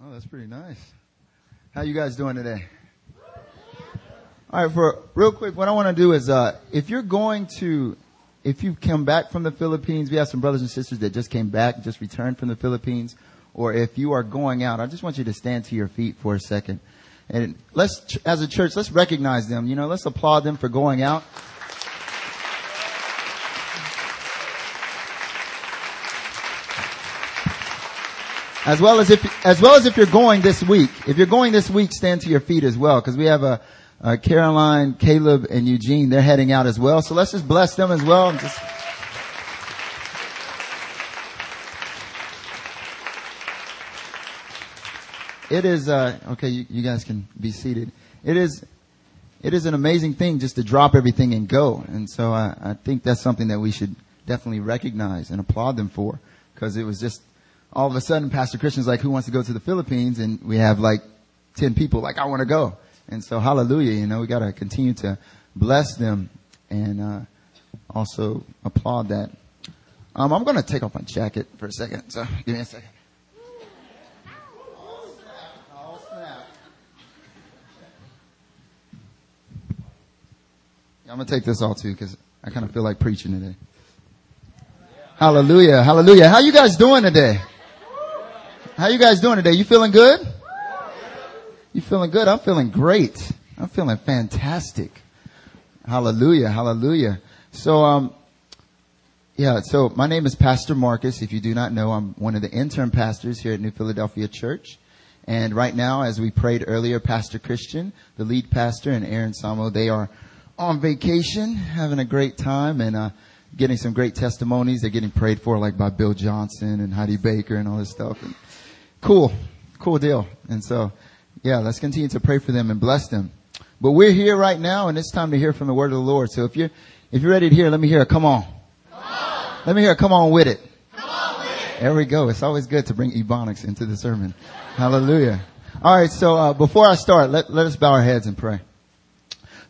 Oh, that's pretty nice. How you guys doing today? All right, for real quick, what I want to do is, uh, if you're going to, if you've come back from the Philippines, we have some brothers and sisters that just came back, just returned from the Philippines, or if you are going out, I just want you to stand to your feet for a second. And let's, as a church, let's recognize them. You know, let's applaud them for going out. As well as if, as well as if you're going this week. If you're going this week, stand to your feet as well, because we have a, a Caroline, Caleb, and Eugene. They're heading out as well. So let's just bless them as well. Just, it is, uh, okay, you, you guys can be seated. It is, it is an amazing thing just to drop everything and go. And so I, I think that's something that we should definitely recognize and applaud them for, because it was just all of a sudden Pastor Christian's like, who wants to go to the Philippines? And we have like 10 people like, I want to go. And so hallelujah, you know, we got to continue to bless them and, uh, also applaud that. Um, I'm going to take off my jacket for a second. So give me a second. I'm going to take this all too because I kind of feel like preaching today. Hallelujah. Hallelujah. How you guys doing today? How you guys doing today? You feeling good? You feeling good? I'm feeling great. I'm feeling fantastic. Hallelujah. Hallelujah. So, um, yeah, so my name is Pastor Marcus. If you do not know, I'm one of the intern pastors here at New Philadelphia Church. And right now, as we prayed earlier, Pastor Christian, the lead pastor, and Aaron Samo, they are on vacation, having a great time and, uh, getting some great testimonies. They're getting prayed for like by Bill Johnson and Heidi Baker and all this stuff. And, Cool. Cool deal. And so, yeah, let's continue to pray for them and bless them. But we're here right now and it's time to hear from the word of the Lord. So if you're, if you're ready to hear, let me hear come on. Come on. Let me hear come on with it. Come on with it. There we go. It's always good to bring Ebonics into the sermon. Hallelujah. All right. So, uh, before I start, let, let us bow our heads and pray.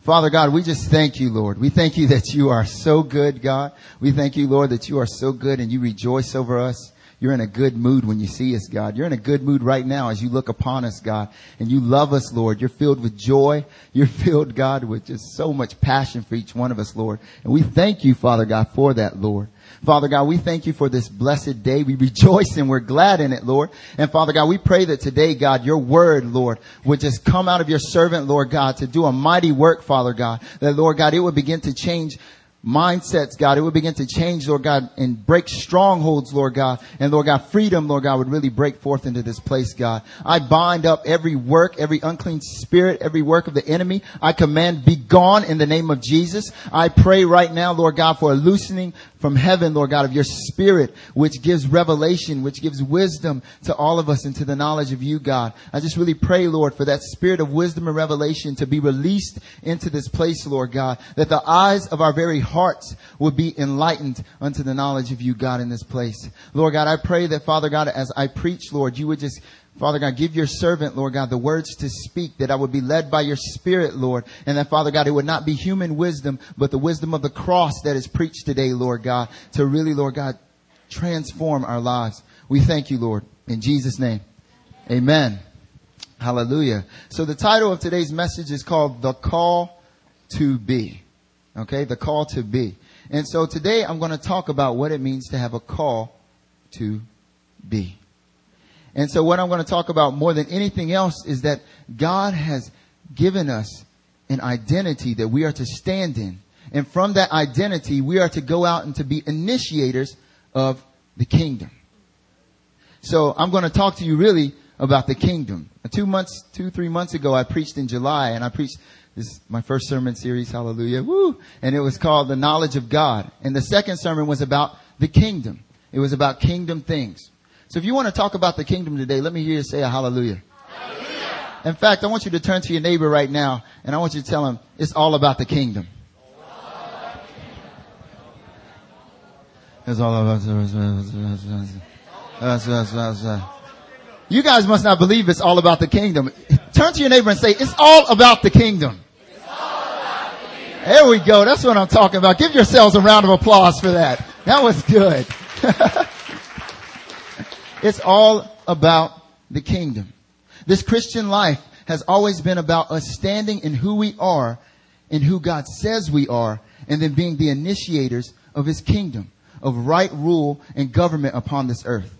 Father God, we just thank you, Lord. We thank you that you are so good, God. We thank you, Lord, that you are so good and you rejoice over us. You're in a good mood when you see us, God. You're in a good mood right now as you look upon us, God, and you love us, Lord. You're filled with joy. You're filled, God, with just so much passion for each one of us, Lord. And we thank you, Father God, for that, Lord. Father God, we thank you for this blessed day. We rejoice and we're glad in it, Lord. And Father God, we pray that today, God, your word, Lord, would just come out of your servant, Lord God, to do a mighty work, Father God. That, Lord God, it would begin to change mindsets, God. It would begin to change, Lord God, and break strongholds, Lord God. And Lord God, freedom, Lord God, would really break forth into this place, God. I bind up every work, every unclean spirit, every work of the enemy. I command be gone in the name of Jesus. I pray right now, Lord God, for a loosening from heaven, Lord God, of your spirit, which gives revelation, which gives wisdom to all of us into the knowledge of you, God. I just really pray, Lord, for that spirit of wisdom and revelation to be released into this place, Lord God, that the eyes of our very hearts would be enlightened unto the knowledge of you, God, in this place. Lord God, I pray that, Father God, as I preach, Lord, you would just Father God, give your servant, Lord God, the words to speak, that I would be led by your spirit, Lord. And that, Father God, it would not be human wisdom, but the wisdom of the cross that is preached today, Lord God, to really, Lord God, transform our lives. We thank you, Lord. In Jesus' name. Amen. Hallelujah. So the title of today's message is called The Call to Be. Okay? The Call to Be. And so today I'm going to talk about what it means to have a call to be. And so what I'm going to talk about more than anything else is that God has given us an identity that we are to stand in. And from that identity, we are to go out and to be initiators of the kingdom. So I'm going to talk to you really about the kingdom. Two months, two, three months ago, I preached in July and I preached this is my first sermon series, hallelujah, woo! And it was called The Knowledge of God. And the second sermon was about the kingdom. It was about kingdom things. So if you want to talk about the kingdom today, let me hear you say a hallelujah. hallelujah. In fact, I want you to turn to your neighbor right now and I want you to tell him it's all about the kingdom. It's all about the You guys must not believe it's all about the kingdom. Turn to your neighbor and say, it's all about the kingdom. There we go. That's what I'm talking about. Give yourselves a round of applause for that. That was good. It's all about the kingdom. This Christian life has always been about us standing in who we are and who God says we are and then being the initiators of his kingdom of right rule and government upon this earth.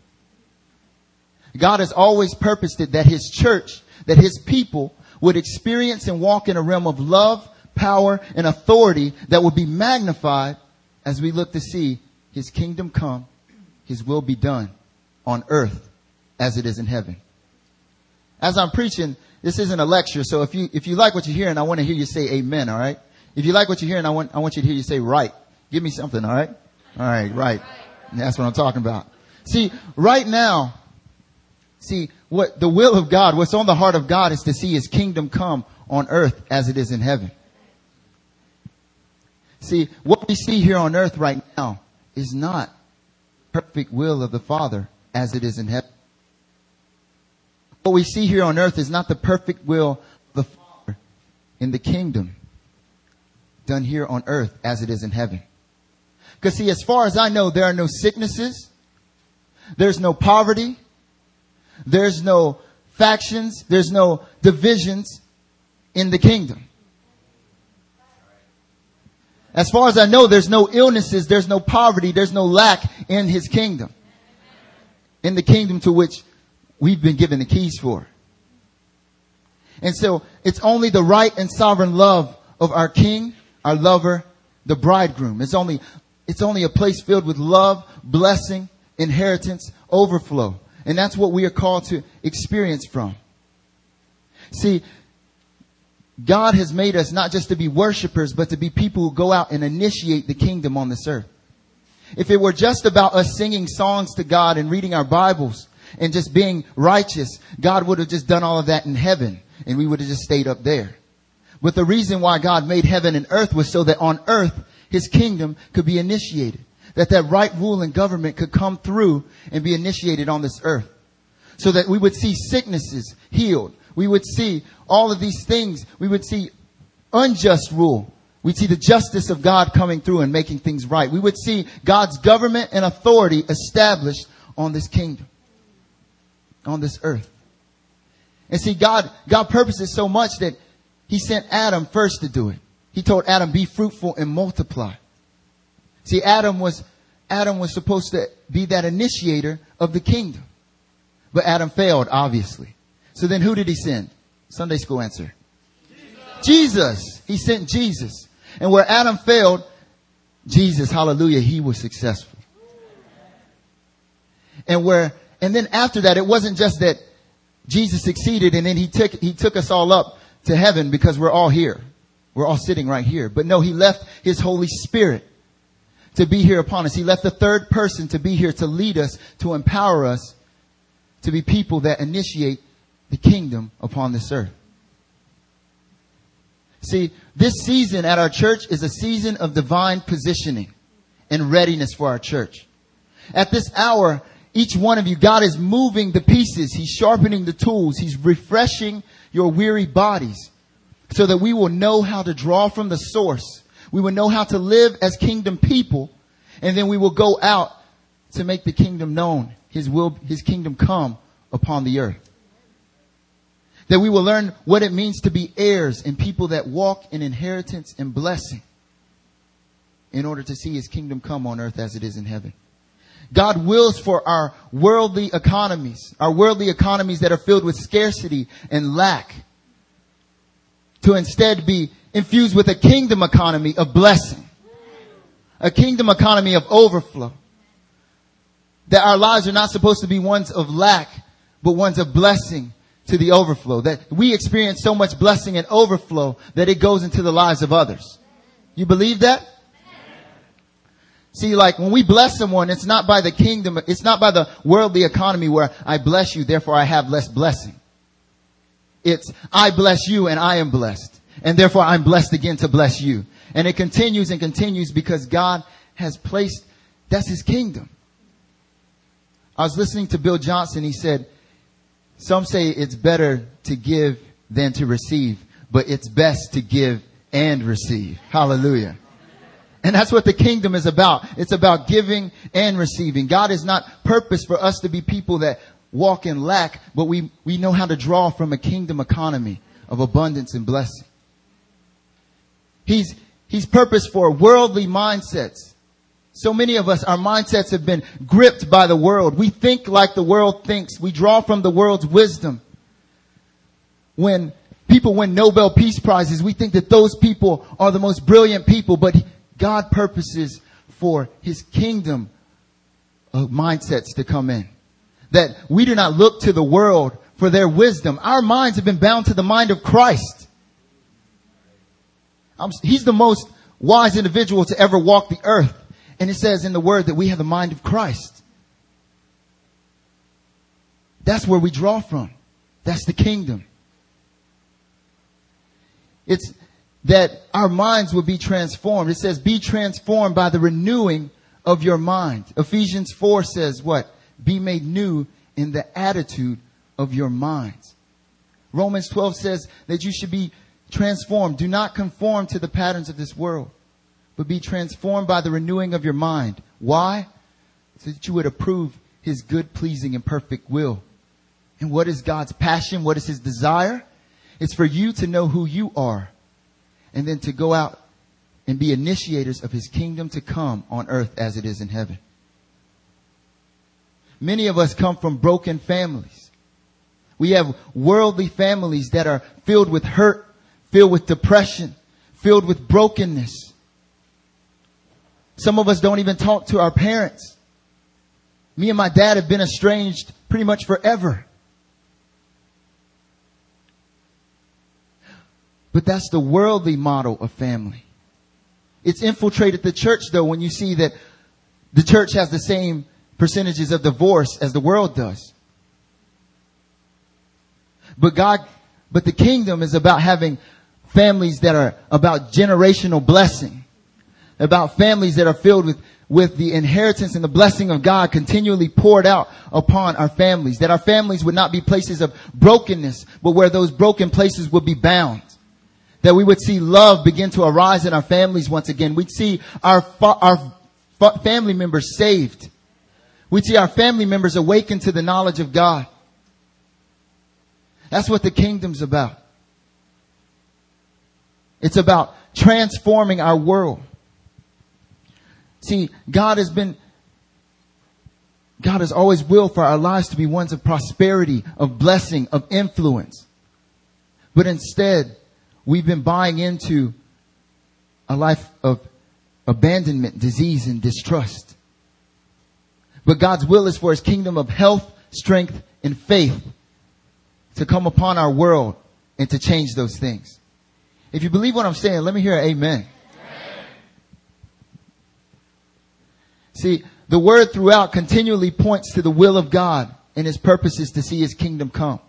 God has always purposed it that his church, that his people would experience and walk in a realm of love, power, and authority that would be magnified as we look to see his kingdom come, his will be done on earth as it is in heaven. As I'm preaching, this isn't a lecture, so if you, if you like what you hear and I want to hear you say amen, alright? If you like what you hear and I want, I want you to hear you say right. Give me something, alright? Alright, right. That's what I'm talking about. See, right now, see, what the will of God, what's on the heart of God is to see his kingdom come on earth as it is in heaven. See, what we see here on earth right now is not perfect will of the Father as it is in heaven. What we see here on earth is not the perfect will of the Father in the kingdom done here on earth as it is in heaven. Because see, as far as I know, there are no sicknesses. There's no poverty. There's no factions. There's no divisions in the kingdom. As far as I know, there's no illnesses, there's no poverty, there's no lack in his kingdom. In the kingdom to which we've been given the keys for. And so it's only the right and sovereign love of our king, our lover, the bridegroom. It's only, it's only a place filled with love, blessing, inheritance, overflow. And that's what we are called to experience from. See, God has made us not just to be worshipers, but to be people who go out and initiate the kingdom on this earth. If it were just about us singing songs to God and reading our Bibles and just being righteous, God would have just done all of that in heaven and we would have just stayed up there. But the reason why God made heaven and earth was so that on earth, his kingdom could be initiated. That that right rule and government could come through and be initiated on this earth. So that we would see sicknesses healed, we would see all of these things. We would see unjust rule. We'd see the justice of God coming through and making things right. We would see God's government and authority established on this kingdom, on this earth. And see, God, God purposes so much that He sent Adam first to do it. He told Adam, be fruitful and multiply. See, Adam was, Adam was supposed to be that initiator of the kingdom. But Adam failed, obviously. So then who did he send? Sunday school answer. Jesus. Jesus. He sent Jesus. And where Adam failed, Jesus, hallelujah, he was successful. And where, and then after that, it wasn't just that Jesus succeeded and then he took, he took us all up to heaven because we're all here. We're all sitting right here. But no, he left his Holy Spirit to be here upon us. He left the third person to be here to lead us, to empower us, to be people that initiate the kingdom upon this earth. See, this season at our church is a season of divine positioning and readiness for our church. At this hour, each one of you, God is moving the pieces. He's sharpening the tools. He's refreshing your weary bodies so that we will know how to draw from the source. We will know how to live as kingdom people and then we will go out to make the kingdom known. His will, His kingdom come upon the earth. That we will learn what it means to be heirs and people that walk in inheritance and blessing in order to see his kingdom come on earth as it is in heaven. God wills for our worldly economies, our worldly economies that are filled with scarcity and lack to instead be infused with a kingdom economy of blessing, a kingdom economy of overflow. That our lives are not supposed to be ones of lack, but ones of blessing to the overflow. That we experience so much blessing and overflow that it goes into the lives of others. You believe that? See, like when we bless someone, it's not by the kingdom, it's not by the worldly economy where I bless you, therefore I have less blessing. It's I bless you and I am blessed. And therefore I'm blessed again to bless you. And it continues and continues because God has placed, that's his kingdom. I was listening to Bill Johnson. He said, some say it's better to give than to receive, but it's best to give and receive. Hallelujah. And that's what the kingdom is about. It's about giving and receiving. God is not purpose for us to be people that walk in lack, but we, we know how to draw from a kingdom economy of abundance and blessing. He's, he's purposed for worldly mindsets. So many of us, our mindsets have been gripped by the world. We think like the world thinks. We draw from the world's wisdom. When people win Nobel Peace Prizes, we think that those people are the most brilliant people, but God purposes for His kingdom of mindsets to come in. That we do not look to the world for their wisdom. Our minds have been bound to the mind of Christ. I'm, he's the most wise individual to ever walk the earth. And it says in the word that we have the mind of Christ. That's where we draw from. That's the kingdom. It's that our minds will be transformed. It says, be transformed by the renewing of your mind. Ephesians 4 says what? Be made new in the attitude of your minds. Romans 12 says that you should be transformed. Do not conform to the patterns of this world, but be transformed by the renewing of your mind. Why? So that you would approve his good, pleasing, and perfect will. And what is God's passion? What is his desire? It's for you to know who you are and then to go out and be initiators of his kingdom to come on earth as it is in heaven. Many of us come from broken families. We have worldly families that are filled with hurt, filled with depression, filled with brokenness. Some of us don't even talk to our parents. Me and my dad have been estranged pretty much forever. But that's the worldly model of family. It's infiltrated the church though when you see that the church has the same percentages of divorce as the world does. But God, but the kingdom is about having families that are about generational blessing. About families that are filled with, with the inheritance and the blessing of God continually poured out upon our families. That our families would not be places of brokenness, but where those broken places would be bound. That we would see love begin to arise in our families once again. We'd see our, our family members saved. We'd see our family members awakened to the knowledge of God. That's what the kingdom's about. It's about transforming our world. See, God has been, God has always willed for our lives to be ones of prosperity, of blessing, of influence. But instead, we've been buying into a life of abandonment, disease, and distrust. But God's will is for his kingdom of health, strength, and faith to come upon our world and to change those things. If you believe what I'm saying, let me hear amen. amen. See, the word throughout continually points to the will of God and his purposes to see his kingdom come.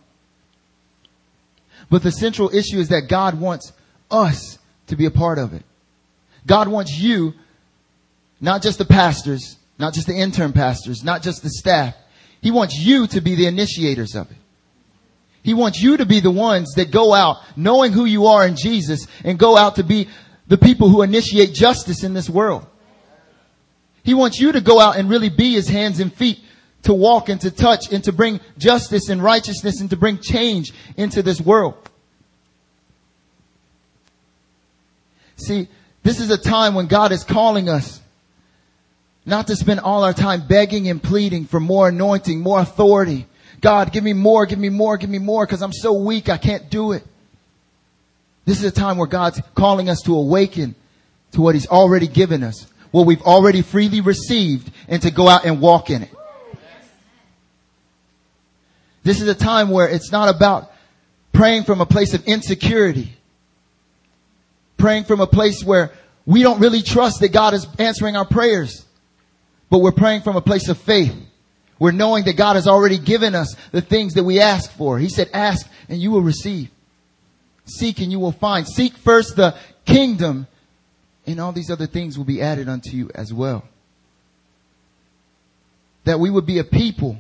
But the central issue is that God wants us to be a part of it. God wants you, not just the pastors, not just the intern pastors, not just the staff. He wants you to be the initiators of it. He wants you to be the ones that go out knowing who you are in Jesus and go out to be the people who initiate justice in this world. He wants you to go out and really be his hands and feet to walk and to touch and to bring justice and righteousness and to bring change into this world. See, this is a time when God is calling us not to spend all our time begging and pleading for more anointing, more authority. God, give me more, give me more, give me more because I'm so weak I can't do it. This is a time where God's calling us to awaken to what He's already given us, what we've already freely received and to go out and walk in it. This is a time where it's not about praying from a place of insecurity. Praying from a place where we don't really trust that God is answering our prayers. But we're praying from a place of faith. We're knowing that God has already given us the things that we ask for. He said, ask and you will receive. Seek and you will find. Seek first the kingdom and all these other things will be added unto you as well. That we would be a people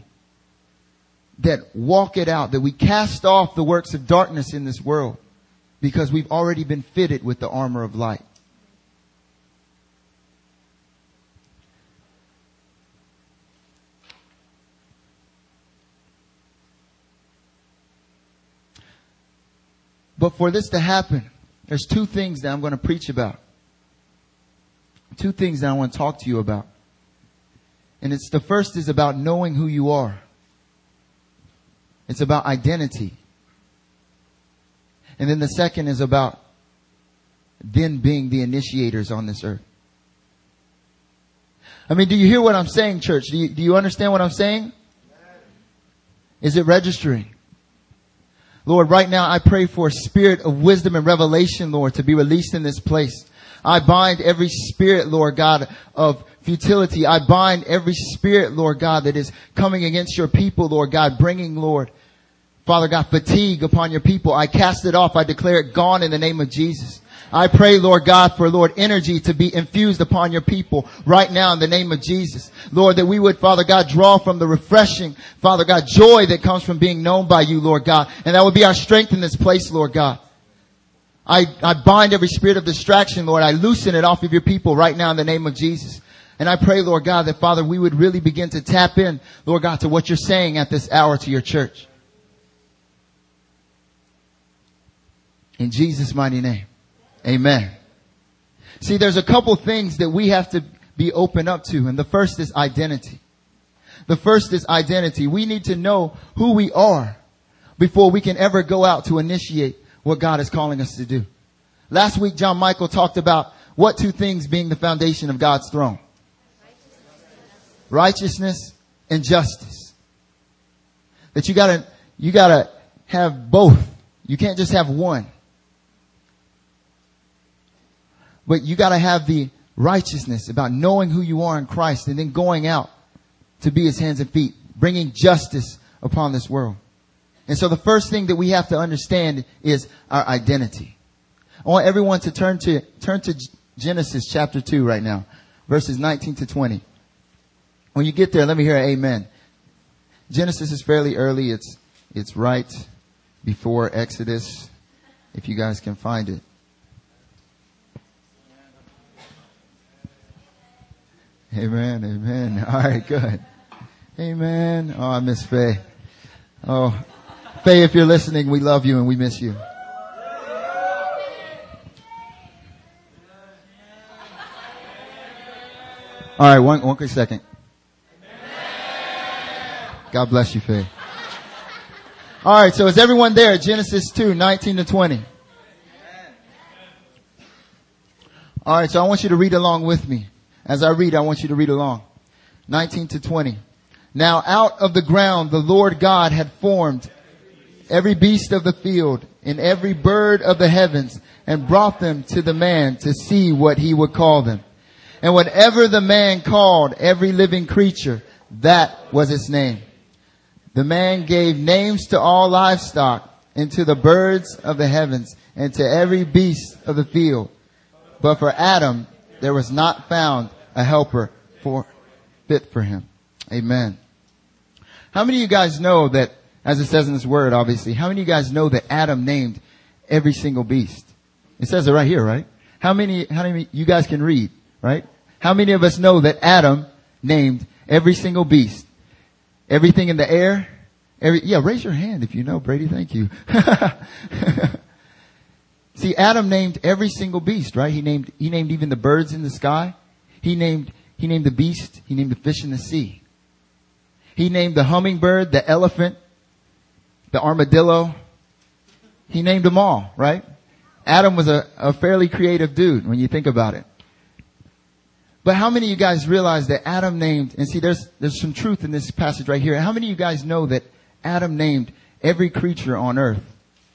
that walk it out, that we cast off the works of darkness in this world because we've already been fitted with the armor of light. But for this to happen, there's two things that I'm going to preach about. Two things that I want to talk to you about. And it's the first is about knowing who you are. It's about identity. And then the second is about then being the initiators on this earth. I mean, do you hear what I'm saying, church? Do you, do you understand what I'm saying? Is it registering? Lord, right now I pray for a spirit of wisdom and revelation, Lord, to be released in this place. I bind every spirit, Lord God, of futility. I bind every spirit, Lord God, that is coming against your people, Lord God, bringing, Lord, Father God, fatigue upon your people. I cast it off. I declare it gone in the name of Jesus. I pray, Lord God, for Lord, energy to be infused upon your people right now in the name of Jesus. Lord, that we would, Father God, draw from the refreshing, Father God, joy that comes from being known by you, Lord God. And that would be our strength in this place, Lord God. I, I bind every spirit of distraction, Lord. I loosen it off of your people right now in the name of Jesus. And I pray, Lord God, that Father, we would really begin to tap in, Lord God, to what you're saying at this hour to your church. In Jesus' mighty name. Amen. See, there's a couple things that we have to be open up to, and the first is identity. The first is identity. We need to know who we are before we can ever go out to initiate what God is calling us to do. Last week, John Michael talked about what two things being the foundation of God's throne. Righteousness and justice. That you gotta, you gotta have both. You can't just have one. But you gotta have the righteousness about knowing who you are in Christ and then going out to be his hands and feet, bringing justice upon this world. And so the first thing that we have to understand is our identity. I want everyone to turn to, turn to Genesis chapter 2 right now, verses 19 to 20. When you get there, let me hear amen. Genesis is fairly early. It's, it's right before Exodus, if you guys can find it. Amen, amen. All right, good. Amen. Oh, I miss Faye. Oh, Faye, if you're listening, we love you and we miss you. All right, one, one quick second. God bless you, Faye. All right, so is everyone there? Genesis 2, 19 to 20. All right, so I want you to read along with me. As I read, I want you to read along. 19 to 20. Now out of the ground the Lord God had formed every beast of the field and every bird of the heavens and brought them to the man to see what he would call them. And whatever the man called every living creature, that was its name. The man gave names to all livestock and to the birds of the heavens and to every beast of the field. But for Adam, there was not found a helper for fit for him. Amen. How many of you guys know that, as it says in this word, obviously, how many of you guys know that Adam named every single beast? It says it right here, right? How many, how many, you guys can read, right? How many of us know that Adam named every single beast? Everything in the air? Every, yeah, raise your hand if you know, Brady, thank you. See, Adam named every single beast, right? He named, he named even the birds in the sky. He named, he named the beast. He named the fish in the sea. He named the hummingbird, the elephant, the armadillo. He named them all, right? Adam was a, a fairly creative dude when you think about it. But how many of you guys realize that Adam named, and see there's, there's some truth in this passage right here. How many of you guys know that Adam named every creature on earth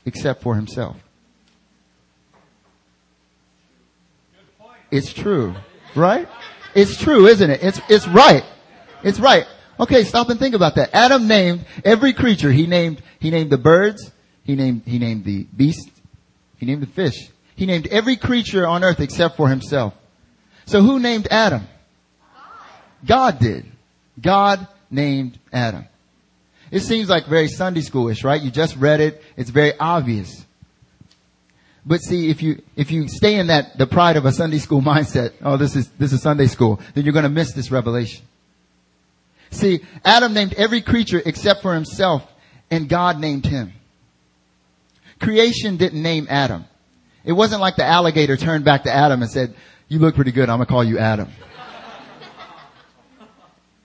except for himself? It's true. Right? It's true, isn't it? It's, it's right. It's right. Okay, stop and think about that. Adam named every creature. He named, he named the birds. He named, he named the beast. He named the fish. He named every creature on earth except for himself. So who named Adam? God did. God named Adam. It seems like very Sunday schoolish, right? You just read it. It's very obvious. But see, if you, if you stay in that, the pride of a Sunday school mindset, oh, this is, this is Sunday school, then you're gonna miss this revelation. See, Adam named every creature except for himself, and God named him. creation didn't name Adam. It wasn't like the alligator turned back to Adam and said, you look pretty good. I'm to call you Adam.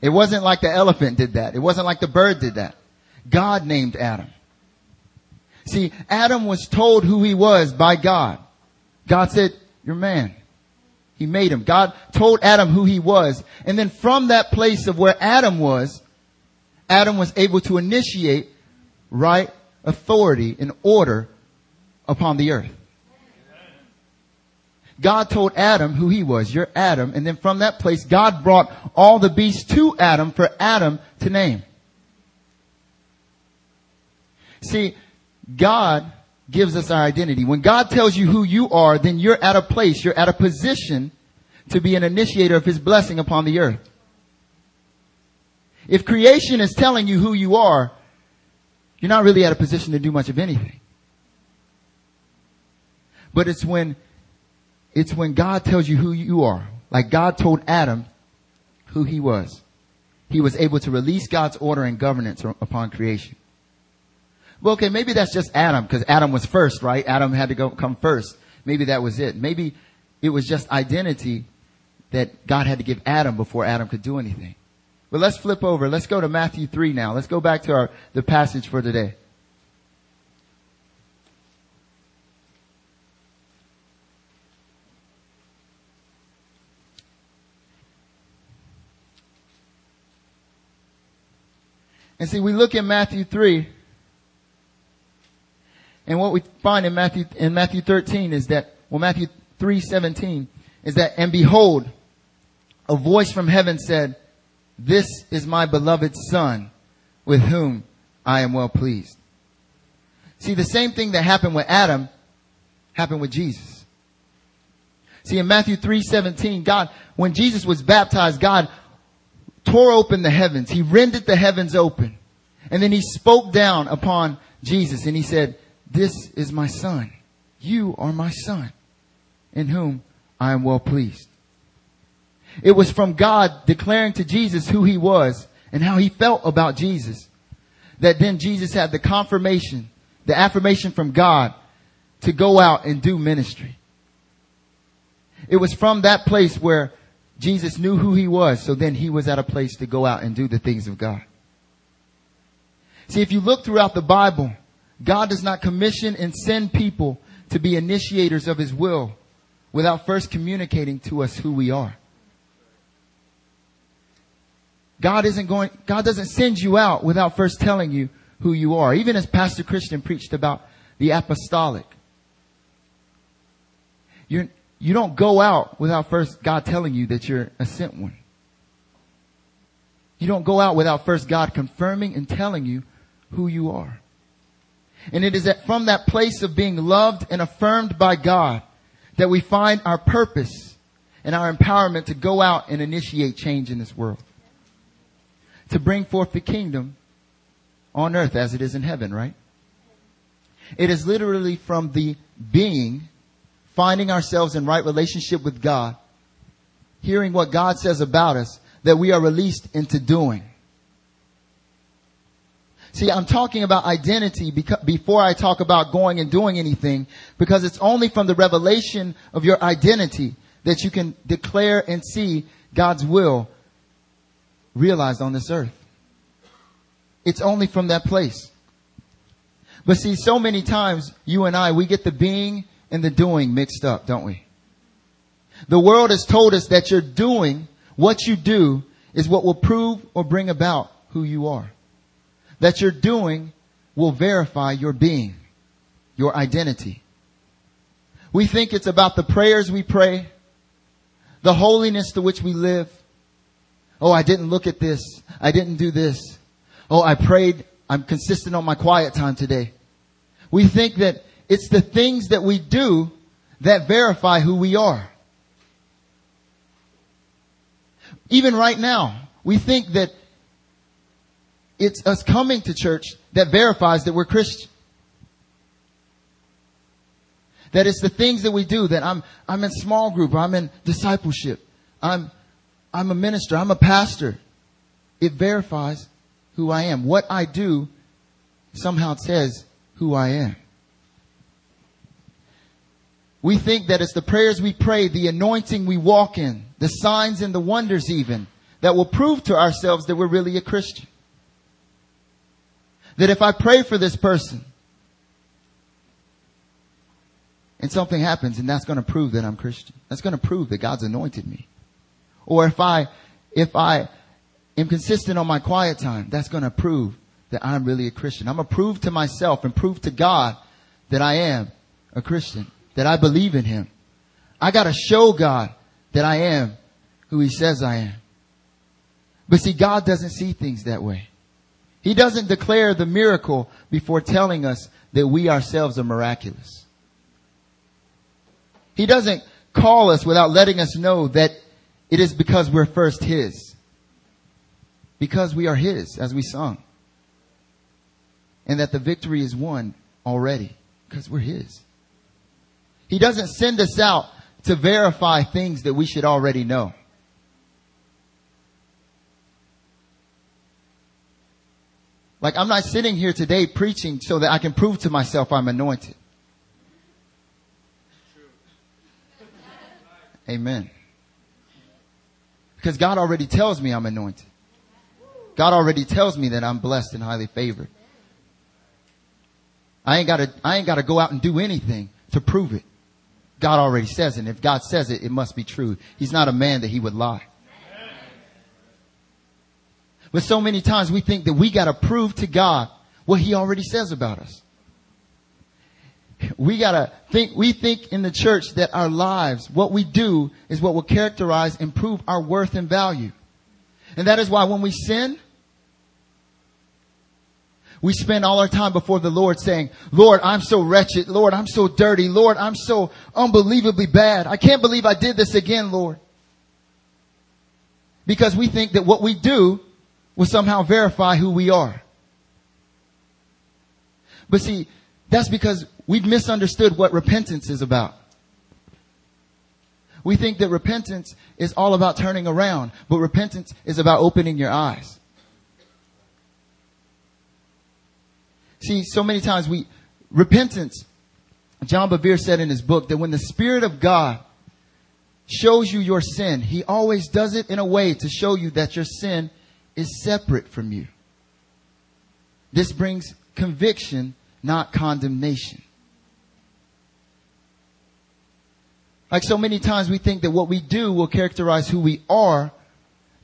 It wasn't like the elephant did that. It wasn't like the bird did that. God named Adam. See, Adam was told who he was by God. God said, you're man. He made him. God told Adam who he was. And then from that place of where Adam was, Adam was able to initiate right authority and order upon the earth. God told Adam who he was. You're Adam. And then from that place, God brought all the beasts to Adam for Adam to name. See, God gives us our identity. When God tells you who you are, then you're at a place, you're at a position to be an initiator of his blessing upon the earth. If creation is telling you who you are, you're not really at a position to do much of anything. But it's when, it's when God tells you who you are. Like God told Adam who he was. He was able to release God's order and governance upon creation. Well, okay, maybe that's just Adam, because Adam was first, right? Adam had to go, come first. Maybe that was it. Maybe it was just identity that God had to give Adam before Adam could do anything. But let's flip over. Let's go to Matthew 3 now. Let's go back to our, the passage for today. And see, we look at Matthew 3, and what we find in Matthew, in Matthew 13 is that, well, Matthew 3, 17, is that, and behold, a voice from heaven said, this is my beloved son with whom I am well pleased. See, the same thing that happened with Adam happened with Jesus. See, in Matthew 3:17, God, when Jesus was baptized, God tore open the heavens. He rended the heavens open. And then he spoke down upon Jesus and he said, this is my son. You are my son in whom I am well pleased. It was from God declaring to Jesus who he was and how he felt about Jesus that then Jesus had the confirmation, the affirmation from God to go out and do ministry. It was from that place where Jesus knew who he was, so then he was at a place to go out and do the things of God. See, if you look throughout the Bible, God does not commission and send people to be initiators of his will without first communicating to us who we are. God isn't going, God doesn't send you out without first telling you who you are. Even as Pastor Christian preached about the apostolic. You're, you don't go out without first God telling you that you're a sent one. You don't go out without first God confirming and telling you who you are. And it is from that place of being loved and affirmed by God that we find our purpose and our empowerment to go out and initiate change in this world to bring forth the kingdom on earth as it is in heaven, right? It is literally from the being, finding ourselves in right relationship with God, hearing what God says about us, that we are released into doing. See, I'm talking about identity before I talk about going and doing anything, because it's only from the revelation of your identity that you can declare and see God's will realized on this earth. It's only from that place. But see, so many times you and I, we get the being and the doing mixed up, don't we? The world has told us that you're doing what you do is what will prove or bring about who you are. That you're doing will verify your being, your identity. We think it's about the prayers we pray, the holiness to which we live, Oh, I didn't look at this. I didn't do this. Oh, I prayed. I'm consistent on my quiet time today. We think that it's the things that we do that verify who we are. Even right now, we think that it's us coming to church that verifies that we're Christian. That it's the things that we do that I'm, I'm in small group, I'm in discipleship, I'm, I'm a minister. I'm a pastor. It verifies who I am. What I do somehow says who I am. We think that it's the prayers we pray, the anointing we walk in, the signs and the wonders even, that will prove to ourselves that we're really a Christian. That if I pray for this person, and something happens and that's going to prove that I'm Christian. That's going to prove that God's anointed me. Or if I, if I am consistent on my quiet time, that's going to prove that I'm really a Christian. I'm going to prove to myself and prove to God that I am a Christian, that I believe in Him. I got to show God that I am who He says I am. But see, God doesn't see things that way. He doesn't declare the miracle before telling us that we ourselves are miraculous. He doesn't call us without letting us know that it is because we're first His. Because we are His, as we sung. And that the victory is won already, because we're His. He doesn't send us out to verify things that we should already know. Like I'm not sitting here today preaching so that I can prove to myself I'm anointed. Amen. Because God already tells me I'm anointed. God already tells me that I'm blessed and highly favored. I ain't gotta, I ain't gotta go out and do anything to prove it. God already says it. And if God says it, it must be true. He's not a man that he would lie. But so many times we think that we gotta prove to God what he already says about us we gotta think, we think in the church that our lives, what we do is what will characterize and prove our worth and value. And that is why when we sin, we spend all our time before the Lord saying, Lord, I'm so wretched. Lord, I'm so dirty. Lord, I'm so unbelievably bad. I can't believe I did this again, Lord. Because we think that what we do will somehow verify who we are. But see, that's because we've misunderstood what repentance is about. We think that repentance is all about turning around, but repentance is about opening your eyes. See, so many times we, repentance, John Bevere said in his book that when the Spirit of God shows you your sin, He always does it in a way to show you that your sin is separate from you. This brings conviction not condemnation. Like so many times we think that what we do will characterize who we are.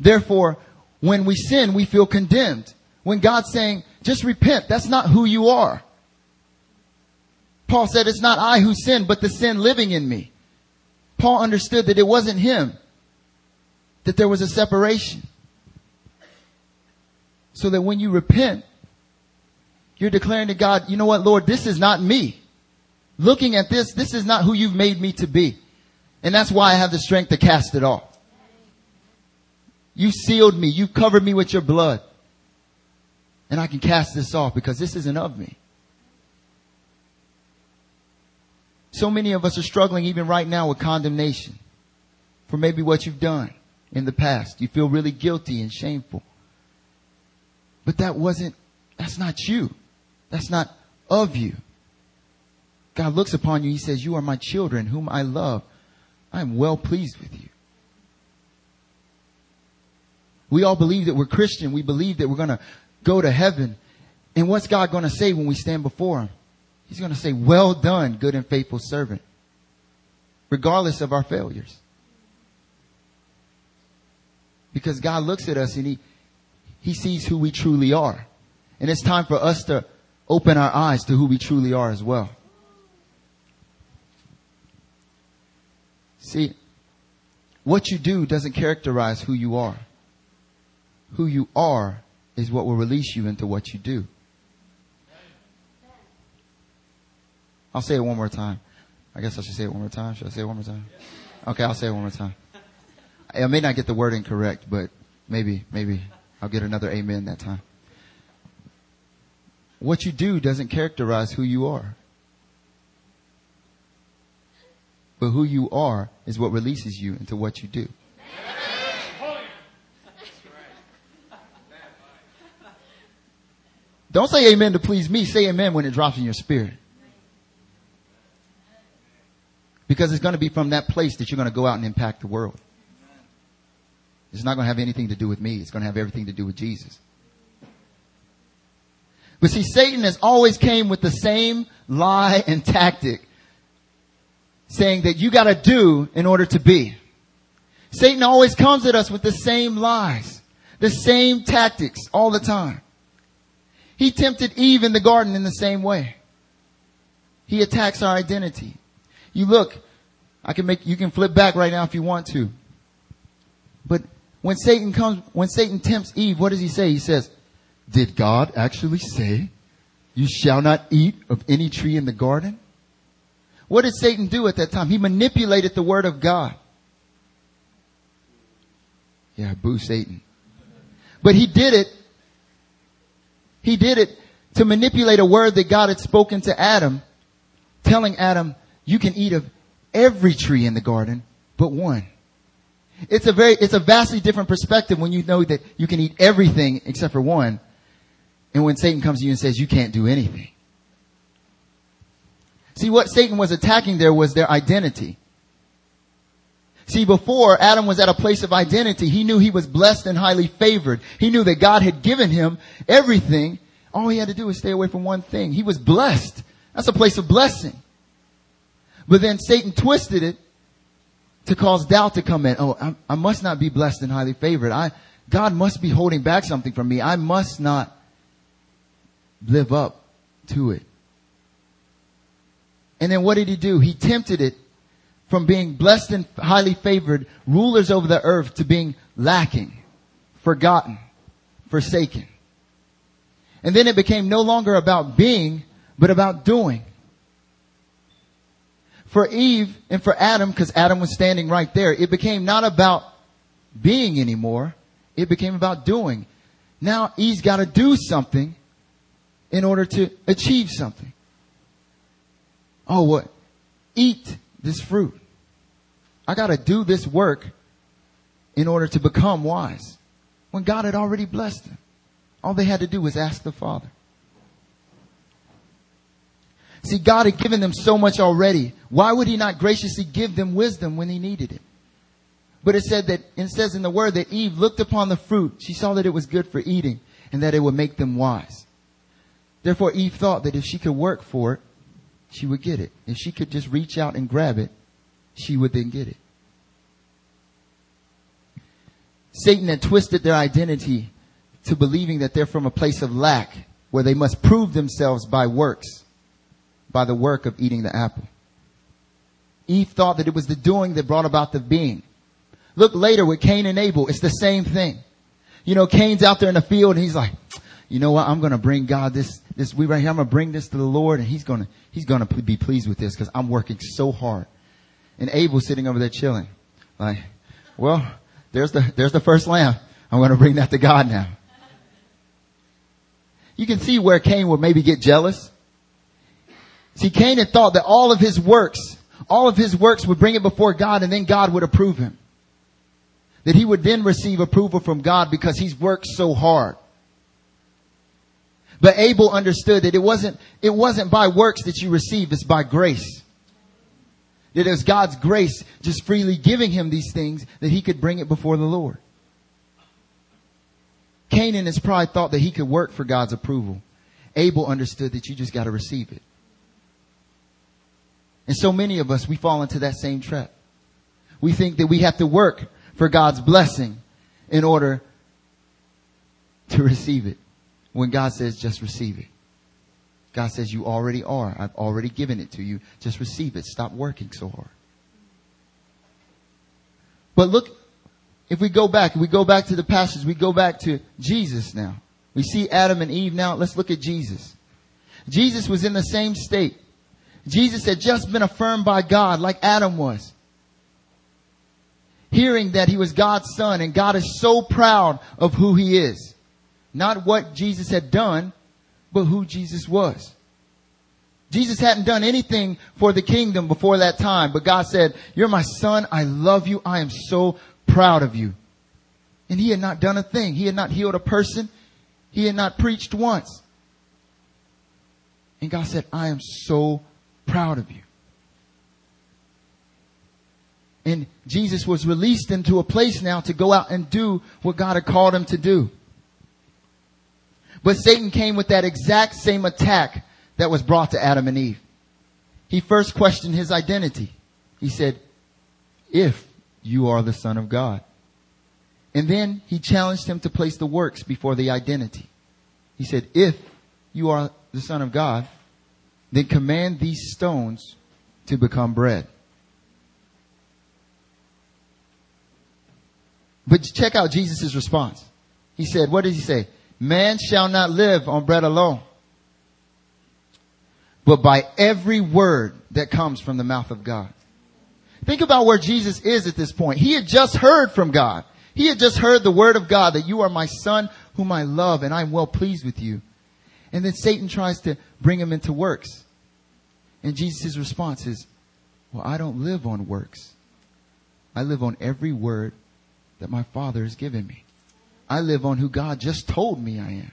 Therefore, when we sin, we feel condemned. When God's saying, just repent, that's not who you are. Paul said, it's not I who sin, but the sin living in me. Paul understood that it wasn't him, that there was a separation. So that when you repent, you're declaring to God, you know what, Lord, this is not me. Looking at this, this is not who you've made me to be. And that's why I have the strength to cast it off. You sealed me. You covered me with your blood. And I can cast this off because this isn't of me. So many of us are struggling even right now with condemnation for maybe what you've done in the past. You feel really guilty and shameful. But that wasn't, that's not you. That's not of you. God looks upon you. He says, you are my children whom I love. I am well pleased with you. We all believe that we're Christian. We believe that we're going to go to heaven. And what's God going to say when we stand before him? He's going to say, well done, good and faithful servant. Regardless of our failures. Because God looks at us and he, he sees who we truly are. And it's time for us to open our eyes to who we truly are as well. See, what you do doesn't characterize who you are. Who you are is what will release you into what you do. I'll say it one more time. I guess I should say it one more time. Should I say it one more time? Okay, I'll say it one more time. I may not get the wording correct, but maybe, maybe I'll get another amen that time. What you do doesn't characterize who you are. But who you are is what releases you into what you do. Don't say amen to please me. Say amen when it drops in your spirit. Because it's going to be from that place that you're going to go out and impact the world. It's not going to have anything to do with me. It's going to have everything to do with Jesus. But see, Satan has always came with the same lie and tactic saying that you gotta do in order to be. Satan always comes at us with the same lies, the same tactics all the time. He tempted Eve in the garden in the same way. He attacks our identity. You look, I can make, you can flip back right now if you want to. But when Satan comes, when Satan tempts Eve, what does he say? He says, did God actually say, you shall not eat of any tree in the garden? What did Satan do at that time? He manipulated the word of God. Yeah, boo Satan. But he did it. He did it to manipulate a word that God had spoken to Adam, telling Adam, you can eat of every tree in the garden, but one. It's a very, it's a vastly different perspective when you know that you can eat everything except for one. And when Satan comes to you and says you can't do anything. See, what Satan was attacking there was their identity. See, before Adam was at a place of identity, he knew he was blessed and highly favored. He knew that God had given him everything. All he had to do was stay away from one thing. He was blessed. That's a place of blessing. But then Satan twisted it to cause doubt to come in. Oh, I, I must not be blessed and highly favored. I, God must be holding back something from me. I must not live up to it. And then what did he do? He tempted it from being blessed and highly favored rulers over the earth to being lacking, forgotten, forsaken. And then it became no longer about being, but about doing. For Eve and for Adam, because Adam was standing right there, it became not about being anymore. It became about doing. Now Eve's got to do something in order to achieve something. Oh, what? Eat this fruit. I gotta do this work in order to become wise. When God had already blessed them. All they had to do was ask the Father. See, God had given them so much already. Why would He not graciously give them wisdom when He needed it? But it said that, it says in the Word that Eve looked upon the fruit. She saw that it was good for eating and that it would make them wise. Therefore, Eve thought that if she could work for it, she would get it. If she could just reach out and grab it, she would then get it. Satan had twisted their identity to believing that they're from a place of lack where they must prove themselves by works, by the work of eating the apple. Eve thought that it was the doing that brought about the being. Look later with Cain and Abel, it's the same thing. You know, Cain's out there in the field and he's like, you know what? I'm going to bring God this, this we right here. I'm going to bring this to the Lord and he's going to, he's going to be pleased with this because I'm working so hard. And Abel sitting over there chilling. Like, well, there's the, there's the first lamb. I'm going to bring that to God now. You can see where Cain would maybe get jealous. See, Cain had thought that all of his works, all of his works would bring it before God and then God would approve him. That he would then receive approval from God because he's worked so hard. But Abel understood that it wasn't, it wasn't by works that you receive, it's by grace. That it was God's grace just freely giving him these things that he could bring it before the Lord. Cain in his pride thought that he could work for God's approval. Abel understood that you just gotta receive it. And so many of us, we fall into that same trap. We think that we have to work for God's blessing in order to receive it when God says just receive it. God says you already are. I've already given it to you. Just receive it. Stop working so hard. But look, if we go back, we go back to the passage, we go back to Jesus now. We see Adam and Eve now. Let's look at Jesus. Jesus was in the same state. Jesus had just been affirmed by God like Adam was. Hearing that he was God's son and God is so proud of who he is. Not what Jesus had done, but who Jesus was. Jesus hadn't done anything for the kingdom before that time, but God said, you're my son. I love you. I am so proud of you. And he had not done a thing. He had not healed a person. He had not preached once. And God said, I am so proud of you. And Jesus was released into a place now to go out and do what God had called him to do. But Satan came with that exact same attack that was brought to Adam and Eve. He first questioned his identity. He said, if you are the son of God. And then he challenged him to place the works before the identity. He said, if you are the son of God, then command these stones to become bread. But check out Jesus' response. He said, what did he say? Man shall not live on bread alone, but by every word that comes from the mouth of God. Think about where Jesus is at this point. He had just heard from God. He had just heard the word of God that you are my son whom I love and I'm well pleased with you. And then Satan tries to bring him into works. And Jesus' response is, well, I don't live on works. I live on every word that my Father has given me. I live on who God just told me I am.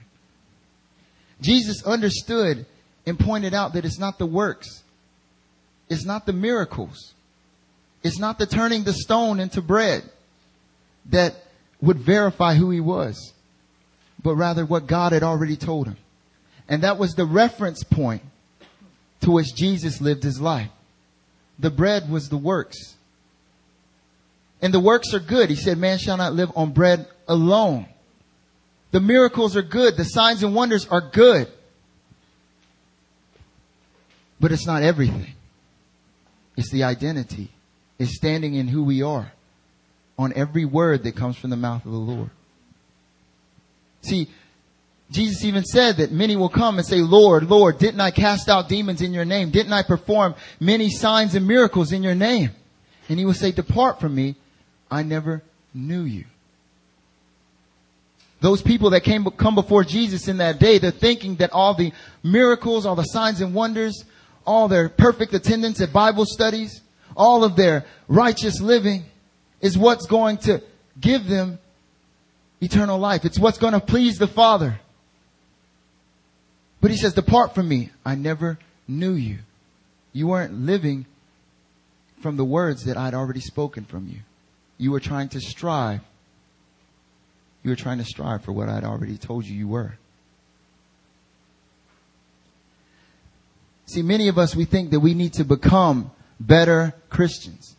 Jesus understood and pointed out that it's not the works. It's not the miracles. It's not the turning the stone into bread that would verify who he was, but rather what God had already told him. And that was the reference point to which Jesus lived his life. The bread was the works. And the works are good. He said, man shall not live on bread alone. The miracles are good. The signs and wonders are good. But it's not everything. It's the identity. It's standing in who we are on every word that comes from the mouth of the Lord. See, Jesus even said that many will come and say, Lord, Lord, didn't I cast out demons in your name? Didn't I perform many signs and miracles in your name? And he will say, depart from me. I never knew you. Those people that came, come before Jesus in that day, they're thinking that all the miracles, all the signs and wonders, all their perfect attendance at Bible studies, all of their righteous living is what's going to give them eternal life. It's what's going to please the Father. But he says, depart from me. I never knew you. You weren't living from the words that I'd already spoken from you. You were trying to strive. You were trying to strive for what I'd already told you you were. See, many of us, we think that we need to become better Christians.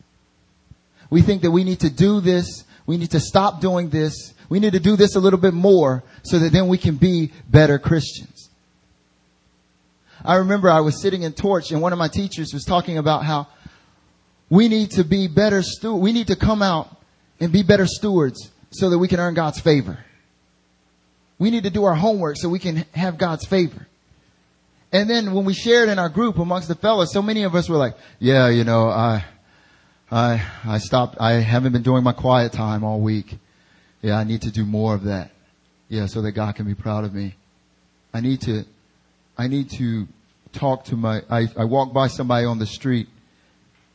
We think that we need to do this. We need to stop doing this. We need to do this a little bit more so that then we can be better Christians. I remember I was sitting in Torch and one of my teachers was talking about how we need to be better stewards. We need to come out and be better stewards so that we can earn God's favor. We need to do our homework so we can have God's favor. And then when we shared in our group amongst the fellows, so many of us were like, yeah, you know, I, I, I stopped, I haven't been doing my quiet time all week. Yeah, I need to do more of that. Yeah, so that God can be proud of me. I need to, I need to talk to my, I, I walked by somebody on the street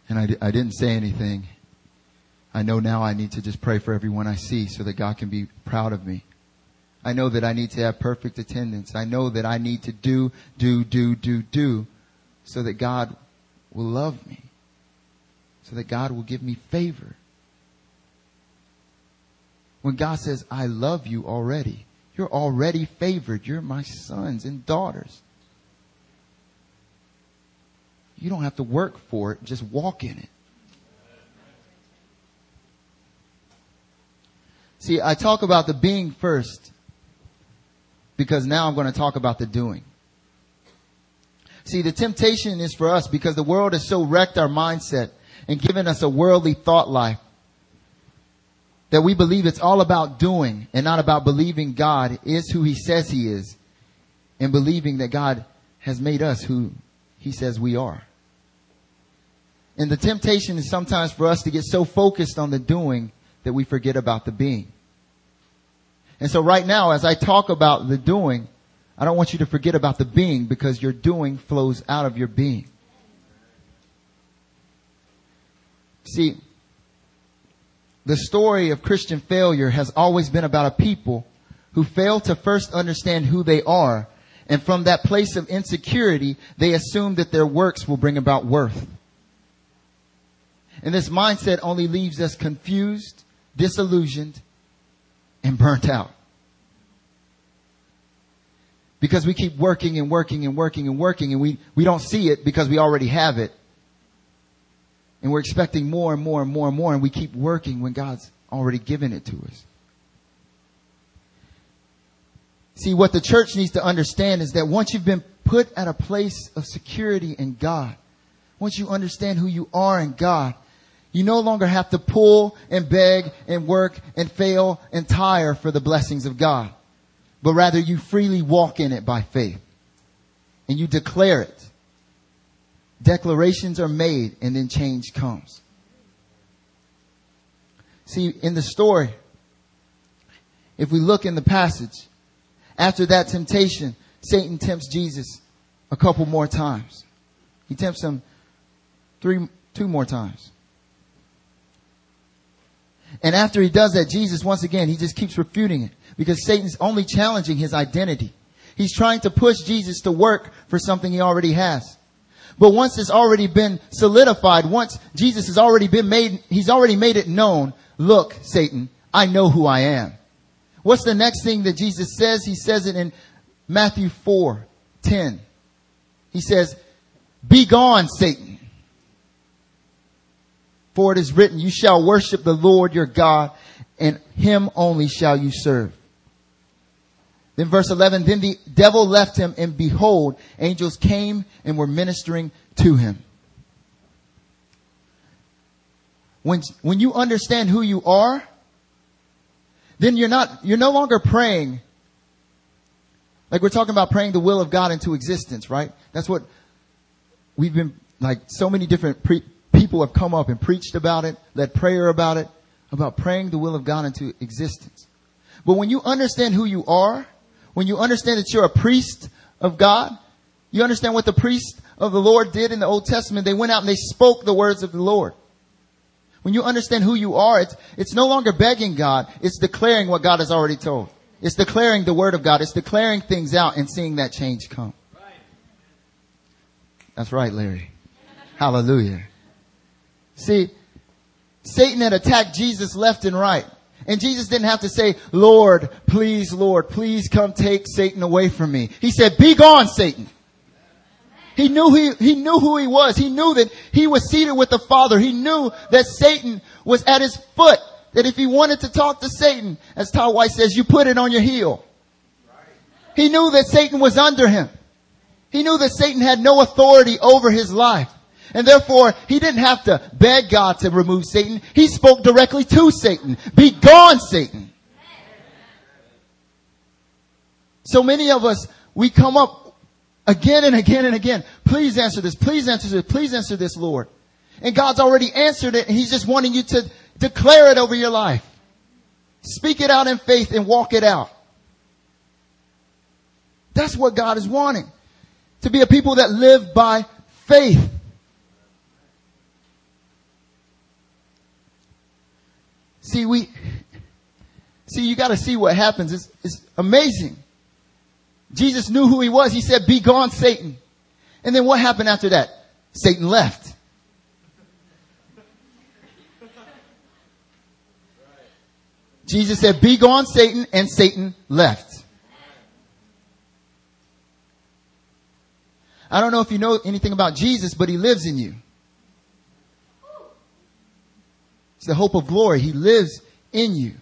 and I, I didn't say anything. I know now I need to just pray for everyone I see so that God can be proud of me. I know that I need to have perfect attendance. I know that I need to do, do, do, do, do so that God will love me. So that God will give me favor. When God says, I love you already, you're already favored. You're my sons and daughters. You don't have to work for it. Just walk in it. See, I talk about the being first because now I'm going to talk about the doing. See, the temptation is for us because the world has so wrecked our mindset and given us a worldly thought life that we believe it's all about doing and not about believing God is who he says he is and believing that God has made us who he says we are. And the temptation is sometimes for us to get so focused on the doing that we forget about the being. And so right now, as I talk about the doing, I don't want you to forget about the being because your doing flows out of your being. See, the story of Christian failure has always been about a people who fail to first understand who they are. And from that place of insecurity, they assume that their works will bring about worth. And this mindset only leaves us confused, disillusioned, and burnt out. Because we keep working and working and working and working and we, we don't see it because we already have it. And we're expecting more and more and more and more and we keep working when God's already given it to us. See, what the church needs to understand is that once you've been put at a place of security in God, once you understand who you are in God, you no longer have to pull and beg and work and fail and tire for the blessings of God, but rather you freely walk in it by faith and you declare it. Declarations are made and then change comes. See, in the story, if we look in the passage, after that temptation, Satan tempts Jesus a couple more times. He tempts him three, two more times. And after he does that, Jesus, once again, he just keeps refuting it because Satan's only challenging his identity. He's trying to push Jesus to work for something he already has. But once it's already been solidified, once Jesus has already been made, he's already made it known, look, Satan, I know who I am. What's the next thing that Jesus says? He says it in Matthew 4, 10. He says, be gone, Satan. For it is written, you shall worship the Lord your God and him only shall you serve. Then verse 11, then the devil left him and behold, angels came and were ministering to him. When, when you understand who you are, then you're not, you're no longer praying. Like we're talking about praying the will of God into existence, right? That's what we've been, like so many different pre- people have come up and preached about it, led prayer about it, about praying the will of God into existence. But when you understand who you are, when you understand that you're a priest of God, you understand what the priest of the Lord did in the Old Testament. They went out and they spoke the words of the Lord. When you understand who you are, it's, it's no longer begging God. It's declaring what God has already told. It's declaring the word of God. It's declaring things out and seeing that change come. That's right, Larry. Hallelujah. See, Satan had attacked Jesus left and right. And Jesus didn't have to say, Lord, please, Lord, please come take Satan away from me. He said, be gone, Satan. He knew he, he knew who he was. He knew that he was seated with the Father. He knew that Satan was at his foot. That if he wanted to talk to Satan, as Todd White says, you put it on your heel. He knew that Satan was under him. He knew that Satan had no authority over his life. And therefore, he didn't have to beg God to remove Satan. He spoke directly to Satan. Be gone, Satan. So many of us, we come up again and again and again. Please answer this. Please answer this. Please answer this, Lord. And God's already answered it and He's just wanting you to declare it over your life. Speak it out in faith and walk it out. That's what God is wanting. To be a people that live by faith. See, we, see, you gotta see what happens. It's, it's amazing. Jesus knew who he was. He said, be gone, Satan. And then what happened after that? Satan left. Jesus said, be gone, Satan, and Satan left. I don't know if you know anything about Jesus, but he lives in you. It's the hope of glory. He lives in you.